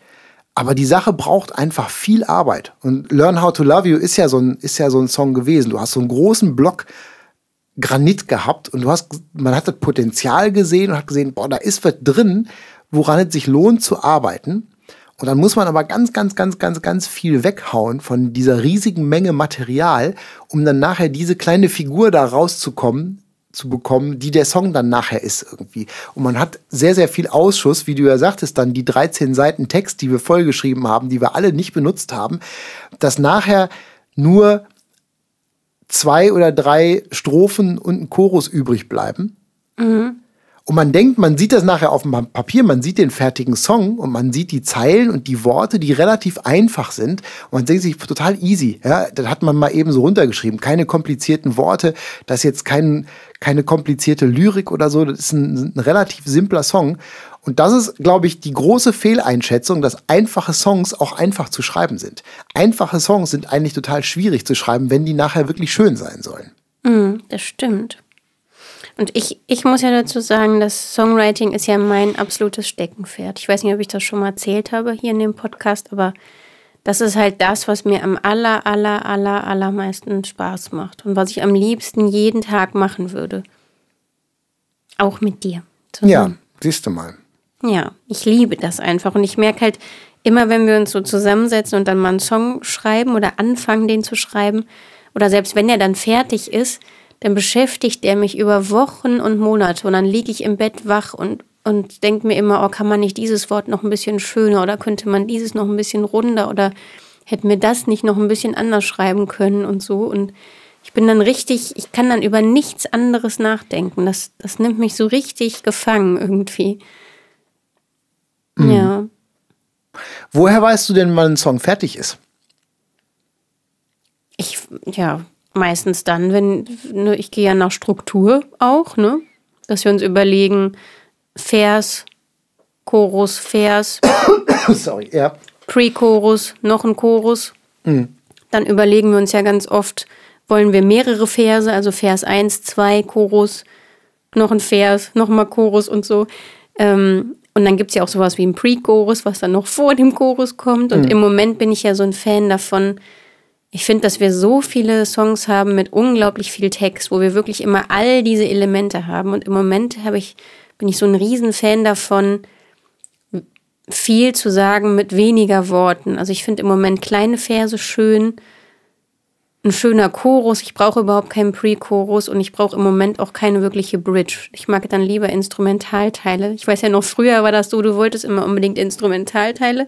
S1: aber die Sache braucht einfach viel Arbeit. Und Learn How to Love You ist ja so ein, ist ja so ein Song gewesen. Du hast so einen großen Block Granit gehabt und du hast, man hat das Potenzial gesehen und hat gesehen, boah, da ist was drin, woran es sich lohnt zu arbeiten. Und dann muss man aber ganz, ganz, ganz, ganz, ganz viel weghauen von dieser riesigen Menge Material, um dann nachher diese kleine Figur da rauszukommen, zu bekommen, die der Song dann nachher ist irgendwie. Und man hat sehr, sehr viel Ausschuss, wie du ja sagtest, dann die 13 Seiten Text, die wir vollgeschrieben haben, die wir alle nicht benutzt haben, dass nachher nur zwei oder drei Strophen und ein Chorus übrig bleiben. Mhm. Und man denkt, man sieht das nachher auf dem Papier, man sieht den fertigen Song und man sieht die Zeilen und die Worte, die relativ einfach sind. Und man denkt sich total easy. Ja, das hat man mal eben so runtergeschrieben. Keine komplizierten Worte. Das ist jetzt kein, keine komplizierte Lyrik oder so. Das ist ein, ein relativ simpler Song. Und das ist, glaube ich, die große Fehleinschätzung, dass einfache Songs auch einfach zu schreiben sind. Einfache Songs sind eigentlich total schwierig zu schreiben, wenn die nachher wirklich schön sein sollen.
S2: Mm, das stimmt. Und ich, ich muss ja dazu sagen, das Songwriting ist ja mein absolutes Steckenpferd. Ich weiß nicht, ob ich das schon mal erzählt habe hier in dem Podcast, aber das ist halt das, was mir am aller, aller, aller, allermeisten Spaß macht und was ich am liebsten jeden Tag machen würde. Auch mit dir.
S1: Zusammen. Ja, siehst du mal.
S2: Ja, ich liebe das einfach und ich merke halt immer, wenn wir uns so zusammensetzen und dann mal einen Song schreiben oder anfangen, den zu schreiben, oder selbst wenn er dann fertig ist, dann beschäftigt er mich über Wochen und Monate und dann liege ich im Bett wach und, und denke mir immer, oh, kann man nicht dieses Wort noch ein bisschen schöner oder könnte man dieses noch ein bisschen runder oder hätte mir das nicht noch ein bisschen anders schreiben können und so. Und ich bin dann richtig, ich kann dann über nichts anderes nachdenken. Das, das nimmt mich so richtig gefangen irgendwie. Mhm. Ja.
S1: Woher weißt du denn, wann ein Song fertig ist?
S2: Ich, ja, meistens dann, wenn, ne, ich gehe ja nach Struktur auch, ne? Dass wir uns überlegen, Vers, Chorus, Vers.
S1: Sorry, ja.
S2: Pre-Chorus, noch ein Chorus. Mhm. Dann überlegen wir uns ja ganz oft, wollen wir mehrere Verse, also Vers 1, 2, Chorus, noch ein Vers, nochmal Chorus und so. Ähm, und dann gibt es ja auch sowas wie ein Pre-Chorus, was dann noch vor dem Chorus kommt. Und mhm. im Moment bin ich ja so ein Fan davon, ich finde, dass wir so viele Songs haben mit unglaublich viel Text, wo wir wirklich immer all diese Elemente haben. Und im Moment ich, bin ich so ein Riesenfan davon, viel zu sagen mit weniger Worten. Also ich finde im Moment kleine Verse schön, ein schöner Chorus. Ich brauche überhaupt keinen Pre-Chorus und ich brauche im Moment auch keine wirkliche Bridge. Ich mag dann lieber Instrumentalteile. Ich weiß ja noch, früher war das so, du wolltest immer unbedingt Instrumentalteile.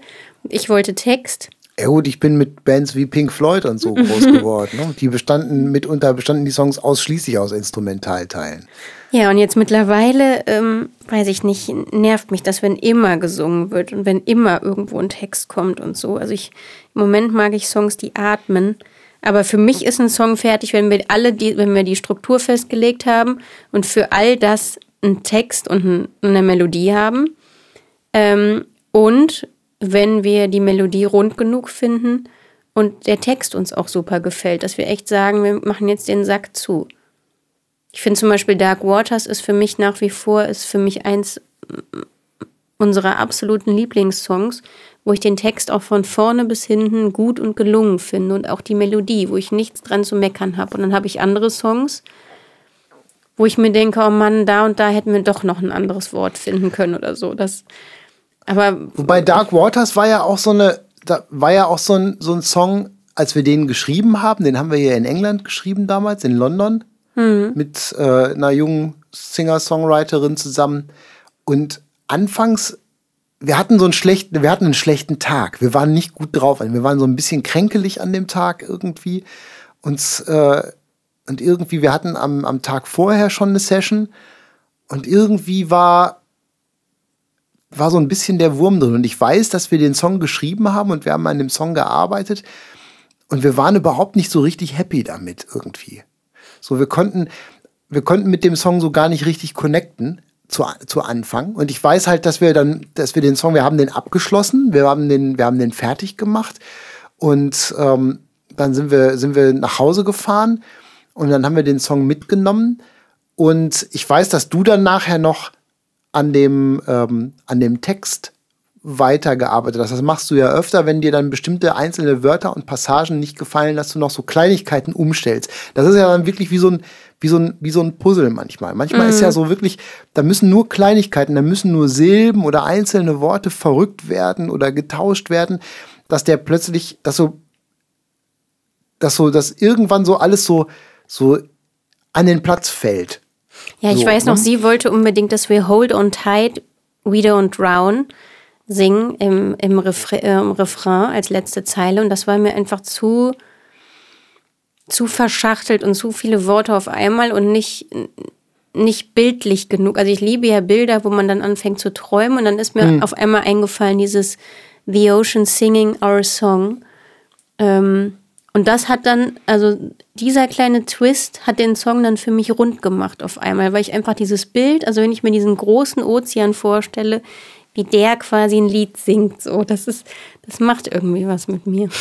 S2: Ich wollte Text.
S1: Ja gut, ich bin mit Bands wie Pink Floyd und so groß geworden. Ne? Die bestanden mitunter bestanden die Songs ausschließlich aus Instrumentalteilen.
S2: Ja, und jetzt mittlerweile, ähm, weiß ich nicht, nervt mich das, wenn immer gesungen wird und wenn immer irgendwo ein Text kommt und so. Also ich, im Moment mag ich Songs, die atmen. Aber für mich ist ein Song fertig, wenn wir alle die, wenn wir die Struktur festgelegt haben und für all das einen Text und ein, eine Melodie haben. Ähm, und wenn wir die Melodie rund genug finden und der Text uns auch super gefällt, dass wir echt sagen, wir machen jetzt den Sack zu. Ich finde zum Beispiel Dark Waters ist für mich nach wie vor, ist für mich eins unserer absoluten Lieblingssongs, wo ich den Text auch von vorne bis hinten gut und gelungen finde und auch die Melodie, wo ich nichts dran zu meckern habe. Und dann habe ich andere Songs, wo ich mir denke, oh Mann, da und da hätten wir doch noch ein anderes Wort finden können oder so. Das, aber
S1: Wobei Dark Waters war ja auch so eine, da war ja auch so ein, so ein Song, als wir den geschrieben haben, den haben wir hier in England geschrieben damals, in London, mhm. mit äh, einer jungen Singer-Songwriterin zusammen. Und anfangs, wir hatten so einen schlechten, wir hatten einen schlechten Tag. Wir waren nicht gut drauf. Wir waren so ein bisschen kränkelig an dem Tag irgendwie. Uns, äh, und irgendwie, wir hatten am, am Tag vorher schon eine Session. Und irgendwie war war so ein bisschen der Wurm drin. Und ich weiß, dass wir den Song geschrieben haben und wir haben an dem Song gearbeitet. Und wir waren überhaupt nicht so richtig happy damit irgendwie. So, wir konnten, wir konnten mit dem Song so gar nicht richtig connecten zu, zu Anfang. Und ich weiß halt, dass wir dann, dass wir den Song, wir haben den abgeschlossen, wir haben den, wir haben den fertig gemacht. Und ähm, dann sind wir, sind wir nach Hause gefahren und dann haben wir den Song mitgenommen. Und ich weiß, dass du dann nachher noch an dem, ähm, an dem Text weitergearbeitet hast. Das machst du ja öfter, wenn dir dann bestimmte einzelne Wörter und Passagen nicht gefallen, dass du noch so Kleinigkeiten umstellst. Das ist ja dann wirklich wie so ein, wie so ein, wie so ein Puzzle manchmal. Manchmal mhm. ist ja so wirklich, da müssen nur Kleinigkeiten, da müssen nur Silben oder einzelne Worte verrückt werden oder getauscht werden, dass der plötzlich, dass so, dass so, dass irgendwann so alles so, so an den Platz fällt.
S2: Ja, ich
S1: So,
S2: weiß noch,
S1: ne?
S2: sie wollte unbedingt, dass wir Hold on Tight, We Don't Drown singen im, im, Refra äh, im Refrain als letzte Zeile. Und das war mir einfach zu, zu verschachtelt und zu viele Worte auf einmal und nicht, nicht bildlich genug. Also ich liebe ja Bilder, wo man dann anfängt zu träumen und dann ist mir auf einmal eingefallen, dieses The Ocean Singing Our Song. Ähm, und das hat dann, also dieser kleine Twist hat den Song dann für mich rund gemacht auf einmal, weil ich einfach dieses Bild, also wenn ich mir diesen großen Ozean vorstelle, wie der quasi ein Lied singt, so, das ist, das macht irgendwie was mit mir.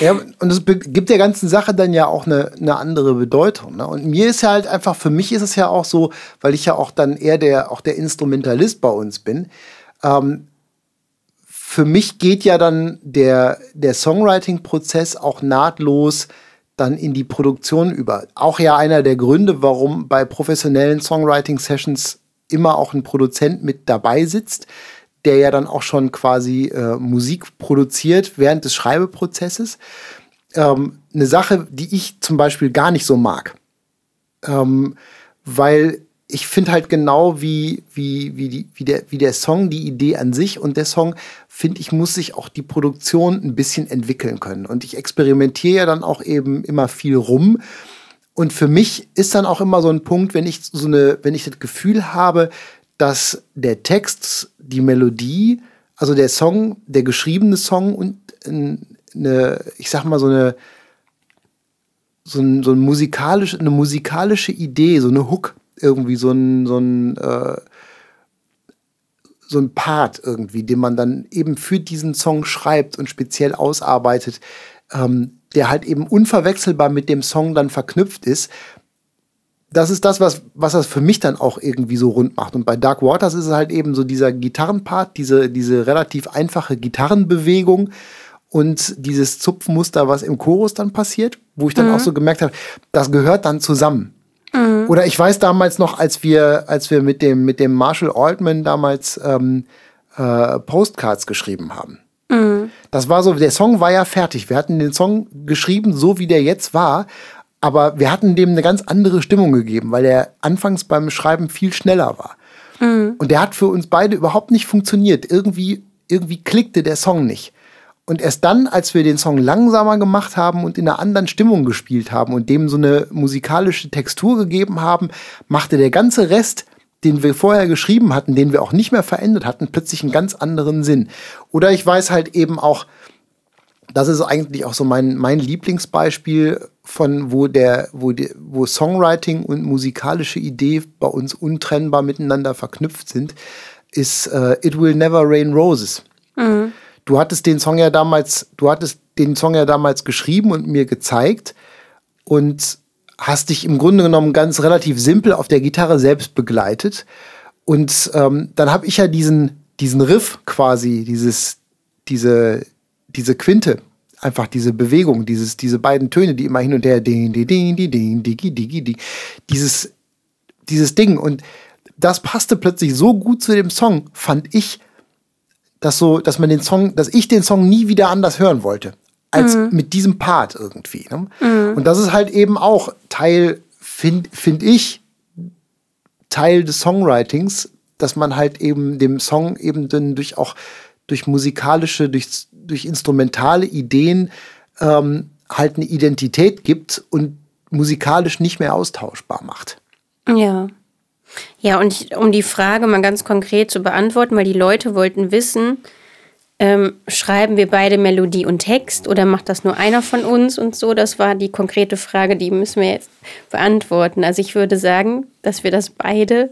S1: Ja, und be- gibt der ganzen Sache dann ja auch eine, eine andere Bedeutung. Ne? Und mir ist ja halt einfach, für mich ist es ja auch so, weil ich ja auch dann eher der, auch der Instrumentalist bei uns bin. Ähm, für mich geht ja dann der, der Songwriting-Prozess auch nahtlos dann in die Produktion über. Auch ja einer der Gründe, warum bei professionellen Songwriting-Sessions immer auch ein Produzent mit dabei sitzt, der ja dann auch schon quasi äh, Musik produziert während des Schreibeprozesses. Ähm, eine Sache, die ich zum Beispiel gar nicht so mag. Ähm, weil ich finde halt genau wie, wie, wie, die, wie, der, wie der Song, die Idee an sich und der Song, finde ich, muss sich auch die Produktion ein bisschen entwickeln können. Und ich experimentiere ja dann auch eben immer viel rum. Und für mich ist dann auch immer so ein Punkt, wenn ich so eine, wenn ich das Gefühl habe, dass der Text, die Melodie, also der Song, der geschriebene Song und eine, ich sag mal so eine, so, ein, so ein musikalisch, eine musikalische Idee, so eine Hook, irgendwie so ein, so ein, äh, so ein Part irgendwie, den man dann eben für diesen Song schreibt und speziell ausarbeitet, ähm, der halt eben unverwechselbar mit dem Song dann verknüpft ist. Das ist das, was, was das für mich dann auch irgendwie so rund macht. Und bei Dark Waters ist es halt eben so dieser Gitarrenpart, diese, diese relativ einfache Gitarrenbewegung und dieses Zupfmuster, was im Chorus dann passiert, wo ich dann auch so gemerkt habe, das gehört dann zusammen. Oder ich weiß damals noch, als wir, als wir mit dem, mit dem Marshall Altman damals ähm, äh, Postcards geschrieben haben. Das war so, der Song war ja fertig. Wir hatten den Song geschrieben, so wie der jetzt war, aber wir hatten dem eine ganz andere Stimmung gegeben, weil der anfangs beim Schreiben viel schneller war. Und der hat für uns beide überhaupt nicht funktioniert. Irgendwie, irgendwie klickte der Song nicht. Und erst dann, als wir den Song langsamer gemacht haben und in einer anderen Stimmung gespielt haben und dem so eine musikalische Textur gegeben haben, machte der ganze Rest, den wir vorher geschrieben hatten, den wir auch nicht mehr verändert hatten, plötzlich einen ganz anderen Sinn. Oder ich weiß halt eben auch, das ist eigentlich auch so mein, mein Lieblingsbeispiel von, wo der, wo die, wo Songwriting und musikalische Idee bei uns untrennbar miteinander verknüpft sind, ist äh, It Will Never Rain Roses. Du hattest den Song ja damals, du hattest den Song ja damals geschrieben und mir gezeigt und hast dich im Grunde genommen ganz relativ simpel auf der Gitarre selbst begleitet. Und ähm, dann habe ich ja diesen, diesen Riff quasi, dieses, diese, diese Quinte, einfach diese Bewegung, dieses, diese beiden Töne, die immer hin und her, ding, ding, ding, ding, ding, digi, digi, ding, dieses, dieses Ding. Und das passte plötzlich so gut zu dem Song, fand ich, dass so, dass man den Song, dass ich den Song nie wieder anders hören wollte, als mit diesem Part irgendwie. Ne? Und das ist halt eben auch Teil, finde find ich, Teil des Songwritings, dass man halt eben dem Song eben dann durch auch durch musikalische, durch, durch instrumentale Ideen ähm, halt eine Identität gibt und musikalisch nicht mehr austauschbar macht.
S2: Ja. Ja, und ich, um die Frage mal ganz konkret zu beantworten, weil die Leute wollten wissen, ähm, schreiben wir beide Melodie und Text oder macht das nur einer von uns und so? Das war die konkrete Frage, die müssen wir jetzt beantworten. Also ich würde sagen, dass wir das beide,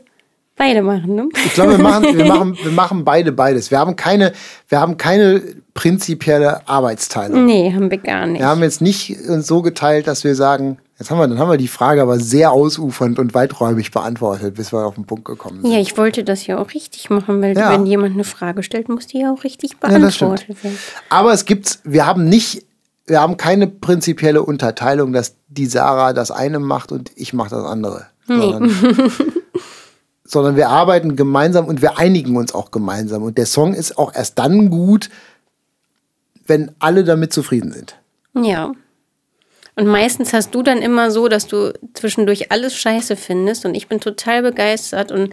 S2: beide machen. Ne?
S1: Ich glaube, wir machen, wir, machen, wir machen beide beides. Wir haben keine, wir haben keine prinzipielle Arbeitsteilung.
S2: Nee, haben wir gar nicht.
S1: Wir haben jetzt nicht uns so geteilt, dass wir sagen, jetzt haben wir, dann haben wir die Frage aber sehr ausufernd und weiträumig beantwortet, bis wir auf den Punkt gekommen sind.
S2: Ja, ich wollte das ja auch richtig machen, weil
S1: Ja.
S2: wenn jemand eine Frage stellt, muss die ja auch richtig
S1: Ja,
S2: beantwortet werden.
S1: Aber es gibt, wir haben nicht, wir haben keine prinzipielle Unterteilung, dass die Sarah das eine macht und ich mache das andere. Sondern, sondern wir arbeiten gemeinsam und wir einigen uns auch gemeinsam. Und der Song ist auch erst dann gut, wenn alle damit zufrieden sind.
S2: Ja. Und meistens hast du dann immer so, dass du zwischendurch alles scheiße findest. Und ich bin total begeistert und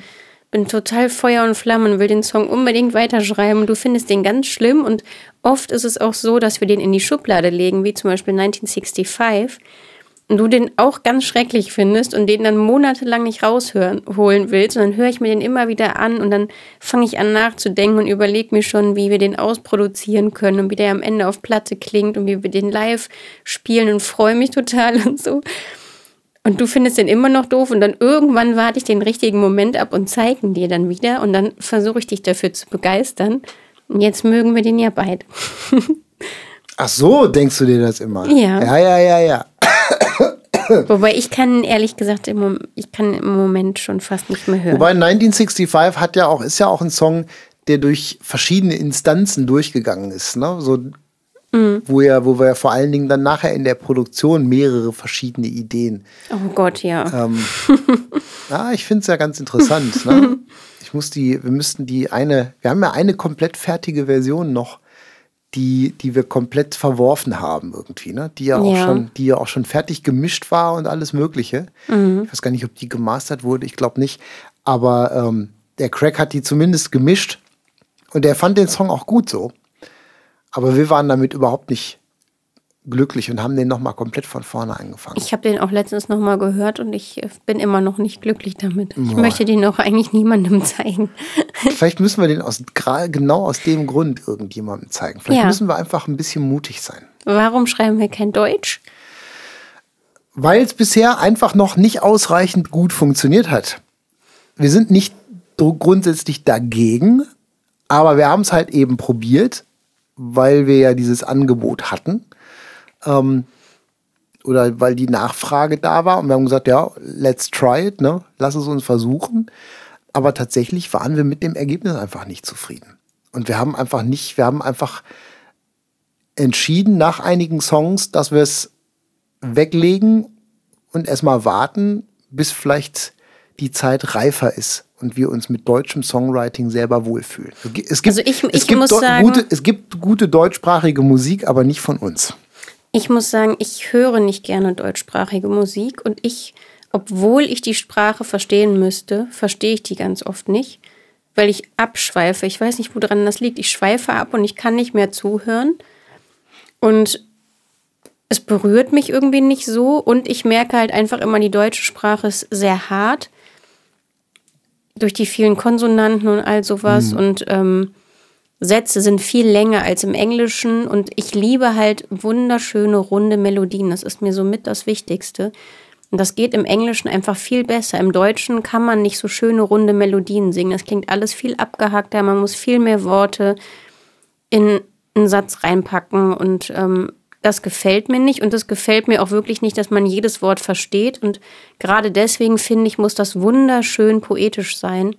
S2: bin total Feuer und Flamme und will den Song unbedingt weiterschreiben. Und du findest den ganz schlimm. Und oft ist es auch so, dass wir den in die Schublade legen, wie zum Beispiel 1965 und du den auch ganz schrecklich findest und den dann monatelang nicht raushören holen willst, und dann höre ich mir den immer wieder an und dann fange ich an nachzudenken und überlege mir schon, wie wir den ausproduzieren können und wie der am Ende auf Platte klingt und wie wir den live spielen und freue mich total und so. Und du findest den immer noch doof und dann irgendwann warte ich den richtigen Moment ab und zeige ihn dir dann wieder und dann versuche ich dich dafür zu begeistern. Und jetzt mögen wir den ja beide.
S1: Ach so, denkst du dir das immer?
S2: Ja.
S1: Ja, ja, ja, ja.
S2: Wobei ich kann ehrlich gesagt im, Mom- ich kann im Moment schon fast nicht mehr hören.
S1: Wobei 1965 hat ja auch, ist ja auch ein Song, der durch verschiedene Instanzen durchgegangen ist, ne? So, wo ja, wo wir ja vor allen Dingen dann nachher in der Produktion mehrere verschiedene Ideen.
S2: oh Gott, ja.
S1: Ähm, ja, ich finde es ja ganz interessant. Ne? Ich muss die, wir müssten die eine, wir haben ja eine komplett fertige Version noch, die, die wir komplett verworfen haben irgendwie, ne? Die ja auch
S2: Ja.
S1: schon, die ja auch schon fertig gemischt war und alles Mögliche. Ich weiß gar nicht, ob die gemastert wurde, ich glaube nicht. Aber ähm, der Craig hat die zumindest gemischt und er fand den Song auch gut so. Aber wir waren damit überhaupt nicht glücklich und haben den nochmal komplett von vorne angefangen.
S2: Ich habe den auch letztens nochmal gehört und ich äh, bin immer noch nicht glücklich damit. Ich möchte den auch eigentlich niemandem zeigen.
S1: Vielleicht müssen wir den aus, genau aus dem Grund irgendjemandem zeigen. Vielleicht
S2: Ja.
S1: müssen wir einfach ein bisschen mutig sein.
S2: Warum schreiben wir kein Deutsch?
S1: Weil es bisher einfach noch nicht ausreichend gut funktioniert hat. Wir sind nicht grundsätzlich dagegen, aber wir haben es halt eben probiert, weil wir ja dieses Angebot hatten. Ähm, oder weil die Nachfrage da war und wir haben gesagt, ja, let's try it, ne? lass es uns versuchen. Aber tatsächlich waren wir mit dem Ergebnis einfach nicht zufrieden. Und wir haben einfach nicht, wir haben einfach entschieden nach einigen Songs, dass wir es weglegen und erstmal warten, bis vielleicht die Zeit reifer ist und wir uns mit deutschem Songwriting selber wohlfühlen. Es gibt,
S2: Also ich-
S1: es
S2: ich
S1: gibt
S2: muss
S1: dort
S2: sagen-
S1: gute, es gibt gute deutschsprachige Musik, aber nicht von uns.
S2: Ich muss sagen, ich höre nicht gerne deutschsprachige Musik und ich, obwohl ich die Sprache verstehen müsste, verstehe ich die ganz oft nicht, weil ich abschweife. Ich weiß nicht, woran das liegt. Ich schweife ab und ich kann nicht mehr zuhören. Und es berührt mich irgendwie nicht so und ich merke halt einfach immer, die deutsche Sprache ist sehr hart durch die vielen Konsonanten und all sowas und ähm, Sätze sind viel länger als im Englischen und ich liebe halt wunderschöne runde Melodien. Das ist mir somit das Wichtigste. Und das geht im Englischen einfach viel besser. Im Deutschen kann man nicht so schöne runde Melodien singen. Das klingt alles viel abgehackter. Man muss viel mehr Worte in einen Satz reinpacken und ähm, das gefällt mir nicht und das gefällt mir auch wirklich nicht, dass man jedes Wort versteht und gerade deswegen finde ich, muss das wunderschön poetisch sein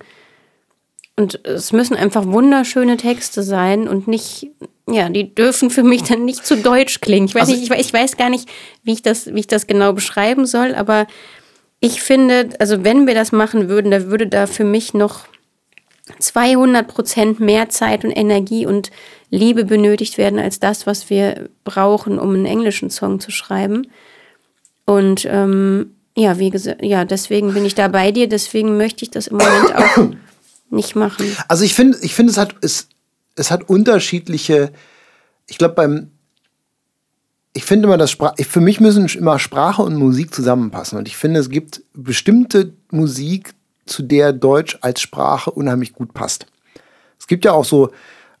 S2: und es müssen einfach wunderschöne Texte sein und nicht, ja, die dürfen für mich dann nicht zu deutsch klingen. Ich weiß
S1: Also-
S2: nicht, ich weiß, ich weiß gar nicht, wie ich das, wie ich das genau beschreiben soll, aber ich finde, also wenn wir das machen würden, da würde da für mich noch 200 Prozent mehr Zeit und Energie und Liebe benötigt werden als das, was wir brauchen, um einen englischen Song zu schreiben. Und ähm, ja, wie gesagt, ja, deswegen bin ich da bei dir. Deswegen möchte ich das im Moment auch nicht machen.
S1: Also ich finde, ich finde, es hat, es, es hat unterschiedliche, ich glaube beim, ich finde immer, dass Spra für mich müssen immer Sprache und Musik zusammenpassen. Und ich finde, es gibt bestimmte Musik, zu der Deutsch als Sprache unheimlich gut passt. Es gibt ja auch so,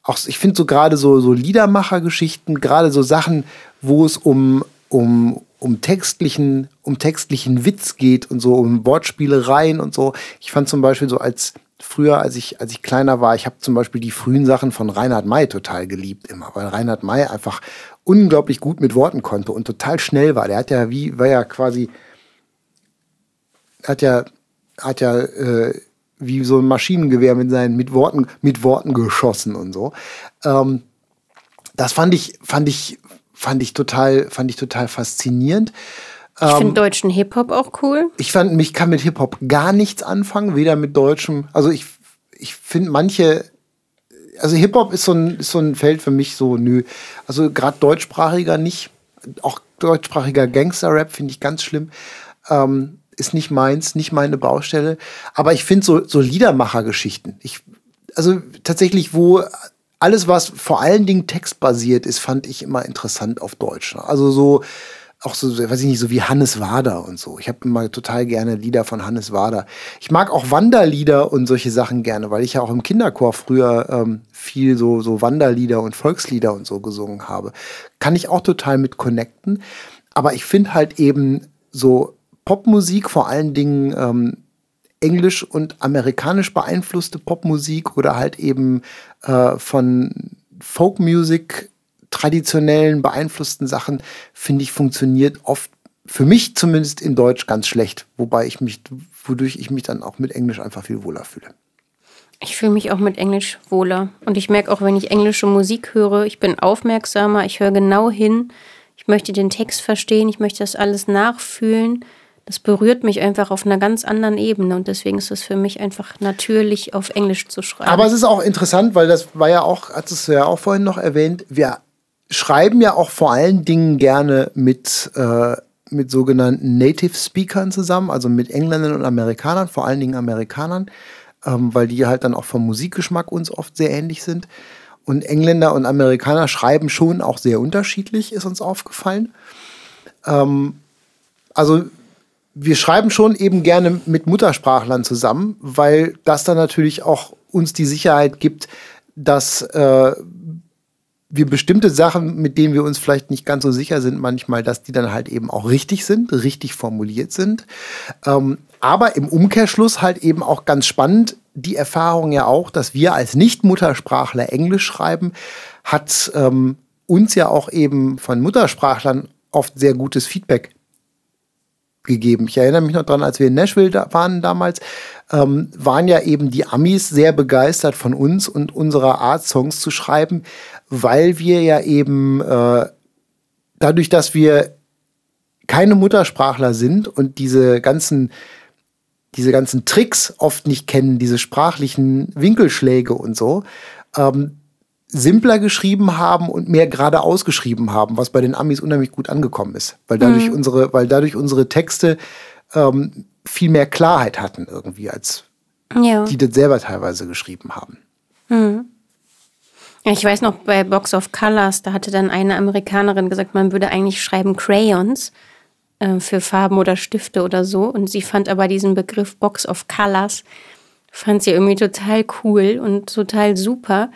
S1: auch, ich finde so gerade so, so Liedermacher-Geschichten, gerade so Sachen, wo es um, um, um textlichen, um textlichen Witz geht und so, um Wortspielereien und so. Ich fand zum Beispiel so als früher, als ich, als ich kleiner war, ich habe zum Beispiel die frühen Sachen von Reinhard May total geliebt immer, weil Reinhard May einfach unglaublich gut mit Worten konnte und total schnell war. Der hat ja wie, war ja quasi, hat ja, hat ja äh, wie so ein Maschinengewehr mit seinen mit Worten, mit Worten geschossen und so. Ähm, das fand ich, fand ich, fand ich total, fand ich total faszinierend.
S2: Ich finde deutschen Hip-Hop auch cool.
S1: Ich fand, mich kann mit Hip-Hop gar nichts anfangen, weder mit deutschem. Also ich, ich finde manche, also Hip-Hop ist so ein, ist so ein Feld für mich so, nö. Also gerade deutschsprachiger nicht. Auch deutschsprachiger Gangster-Rap finde ich ganz schlimm. Ähm, ist nicht meins, nicht meine Baustelle. Aber ich finde so, so Liedermacher-Geschichten. Ich, also tatsächlich, wo alles, was vor allen Dingen textbasiert ist, fand ich immer interessant auf Deutsch. Also so, auch so, weiß ich nicht, so wie Hannes Wader und so. Ich habe immer total gerne Lieder von Hannes Wader. Ich mag auch Wanderlieder und solche Sachen gerne, weil ich ja auch im Kinderchor früher ähm, viel so, so Wanderlieder und Volkslieder und so gesungen habe. Kann ich auch total mit connecten. Aber ich finde halt eben so Popmusik, vor allen Dingen ähm, englisch und amerikanisch beeinflusste Popmusik oder halt eben äh, von Folkmusik traditionellen beeinflussten Sachen, finde ich, funktioniert oft für mich zumindest in Deutsch ganz schlecht, wobei ich mich, wodurch ich mich dann auch mit Englisch einfach viel wohler fühle.
S2: Ich fühle mich auch mit Englisch wohler. Und ich merke auch, wenn ich englische Musik höre, ich bin aufmerksamer, ich höre genau hin, ich möchte den Text verstehen, ich möchte das alles nachfühlen das berührt mich einfach auf einer ganz anderen Ebene und deswegen ist es für mich einfach natürlich auf Englisch zu schreiben.
S1: Aber es ist auch interessant, weil das war ja auch, hattest du ja auch vorhin noch erwähnt, wir schreiben ja auch vor allen Dingen gerne mit, äh, mit sogenannten Native Speakern zusammen, also mit Engländern und Amerikanern, vor allen Dingen Amerikanern, ähm, weil die halt dann auch vom Musikgeschmack uns oft sehr ähnlich sind. Und Engländer und Amerikaner schreiben schon auch sehr unterschiedlich, ist uns aufgefallen. Ähm, also wir schreiben schon eben gerne mit Muttersprachlern zusammen, weil das dann natürlich auch uns die Sicherheit gibt, dass äh, wir bestimmte Sachen, mit denen wir uns vielleicht nicht ganz so sicher sind, manchmal, dass die dann halt eben auch richtig sind, richtig formuliert sind. Ähm, aber im Umkehrschluss halt eben auch ganz spannend, die Erfahrung ja auch, dass wir als Nicht-Muttersprachler Englisch schreiben, hat ähm, uns ja auch eben von Muttersprachlern oft sehr gutes Feedback gegeben. Ich erinnere mich noch dran, als wir in Nashville da waren damals, ähm, waren ja eben die Amis sehr begeistert von uns und unserer Art, Songs zu schreiben, weil wir ja eben äh, dadurch, dass wir keine Muttersprachler sind und diese ganzen diese ganzen Tricks oft nicht kennen, diese sprachlichen Winkelschläge und so, ähm, simpler geschrieben haben und mehr geradeaus geschrieben haben, was bei den Amis unheimlich gut angekommen ist, weil dadurch mhm. unsere, weil dadurch unsere Texte ähm, viel mehr Klarheit hatten irgendwie als ja. die das selber teilweise geschrieben haben.
S2: Mhm. Ich weiß noch bei Box of Colors, da hatte dann eine Amerikanerin gesagt, man würde eigentlich schreiben Crayons äh, für Farben oder Stifte oder so. Und sie fand aber diesen Begriff Box of Colors, fand sie irgendwie total cool und total super.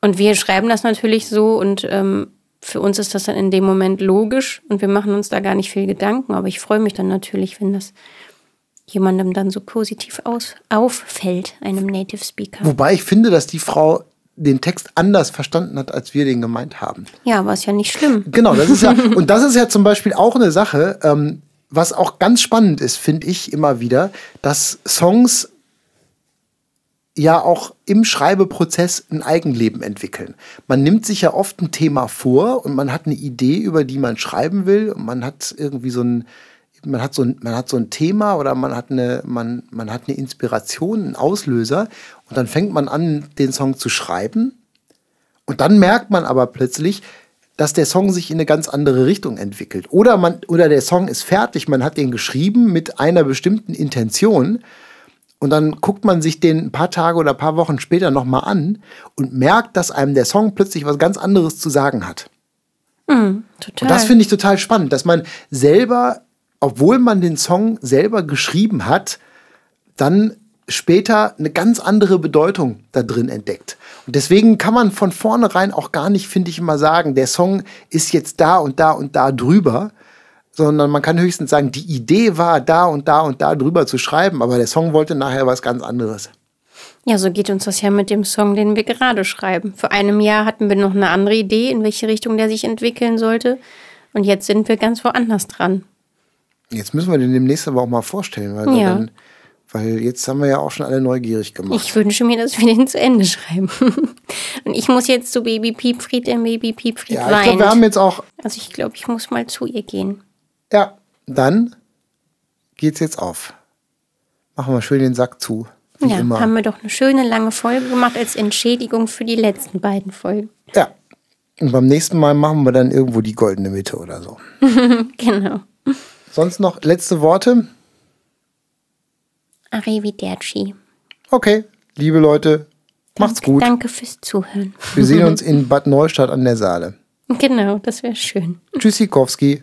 S2: Und wir schreiben das natürlich so und ähm, für uns ist das dann in dem Moment logisch und wir machen uns da gar nicht viel Gedanken. Aber ich freue mich dann natürlich, wenn das jemandem dann so positiv aus, auffällt, einem Native Speaker.
S1: Wobei ich finde, dass die Frau den Text anders verstanden hat, als wir den gemeint haben.
S2: Ja, aber ist ja nicht schlimm.
S1: Genau, das ist ja, und das ist ja zum Beispiel auch eine Sache, ähm, was auch ganz spannend ist, finde ich immer wieder, dass Songs ja auch im Schreibeprozess ein Eigenleben entwickeln. Man nimmt sich ja oft ein Thema vor und man hat eine Idee, über die man schreiben will. Und man hat irgendwie so ein man hat so ein, man hat so ein Thema oder man hat eine man, man hat eine Inspiration, einen Auslöser. Und dann fängt man an den Song zu schreiben. Und dann merkt man aber plötzlich, dass der Song sich in eine ganz andere Richtung entwickelt. Oder man oder der Song ist fertig, man hat den geschrieben mit einer bestimmten Intention und dann guckt man sich den ein paar Tage oder ein paar Wochen später nochmal an und merkt, dass einem der Song plötzlich was ganz anderes zu sagen hat.
S2: Mm, total.
S1: Und das finde ich total spannend, dass man selber, obwohl man den Song selber geschrieben hat, dann später eine ganz andere Bedeutung da drin entdeckt. Und deswegen kann man von vornherein auch gar nicht, finde ich immer sagen, der Song ist jetzt da und da und da drüber, sondern man kann höchstens sagen, die Idee war, da und da und da drüber zu schreiben, aber der Song wollte nachher was ganz anderes.
S2: Ja, so geht uns das ja mit dem Song, den wir gerade schreiben. Vor einem Jahr hatten wir noch eine andere Idee, in welche Richtung der sich entwickeln sollte. Und jetzt sind wir ganz woanders dran.
S1: Jetzt müssen wir den demnächst aber auch mal vorstellen, weil, ja. dann, weil jetzt haben wir ja auch schon alle neugierig gemacht.
S2: Ich wünsche mir, dass wir den zu Ende schreiben. Und ich muss jetzt zu Baby Piepfried, der Baby Piepfried ja, weint. Ich glaube,
S1: wir haben jetzt auch.
S2: Also ich glaube, ich muss mal zu ihr gehen.
S1: Ja, dann geht's jetzt auf. Machen wir schön den Sack zu.
S2: ja, immer. haben wir doch eine schöne lange Folge gemacht als Entschädigung für die letzten beiden Folgen.
S1: Ja. Und beim nächsten Mal machen wir dann irgendwo die goldene Mitte oder so.
S2: genau.
S1: Sonst noch letzte Worte?
S2: Arrivederci.
S1: Okay, liebe Leute, macht's
S2: Danke-
S1: gut.
S2: Danke fürs Zuhören.
S1: Wir sehen uns in Bad Neustadt an der Saale.
S2: Genau, das wäre schön.
S1: Tschüssikowski.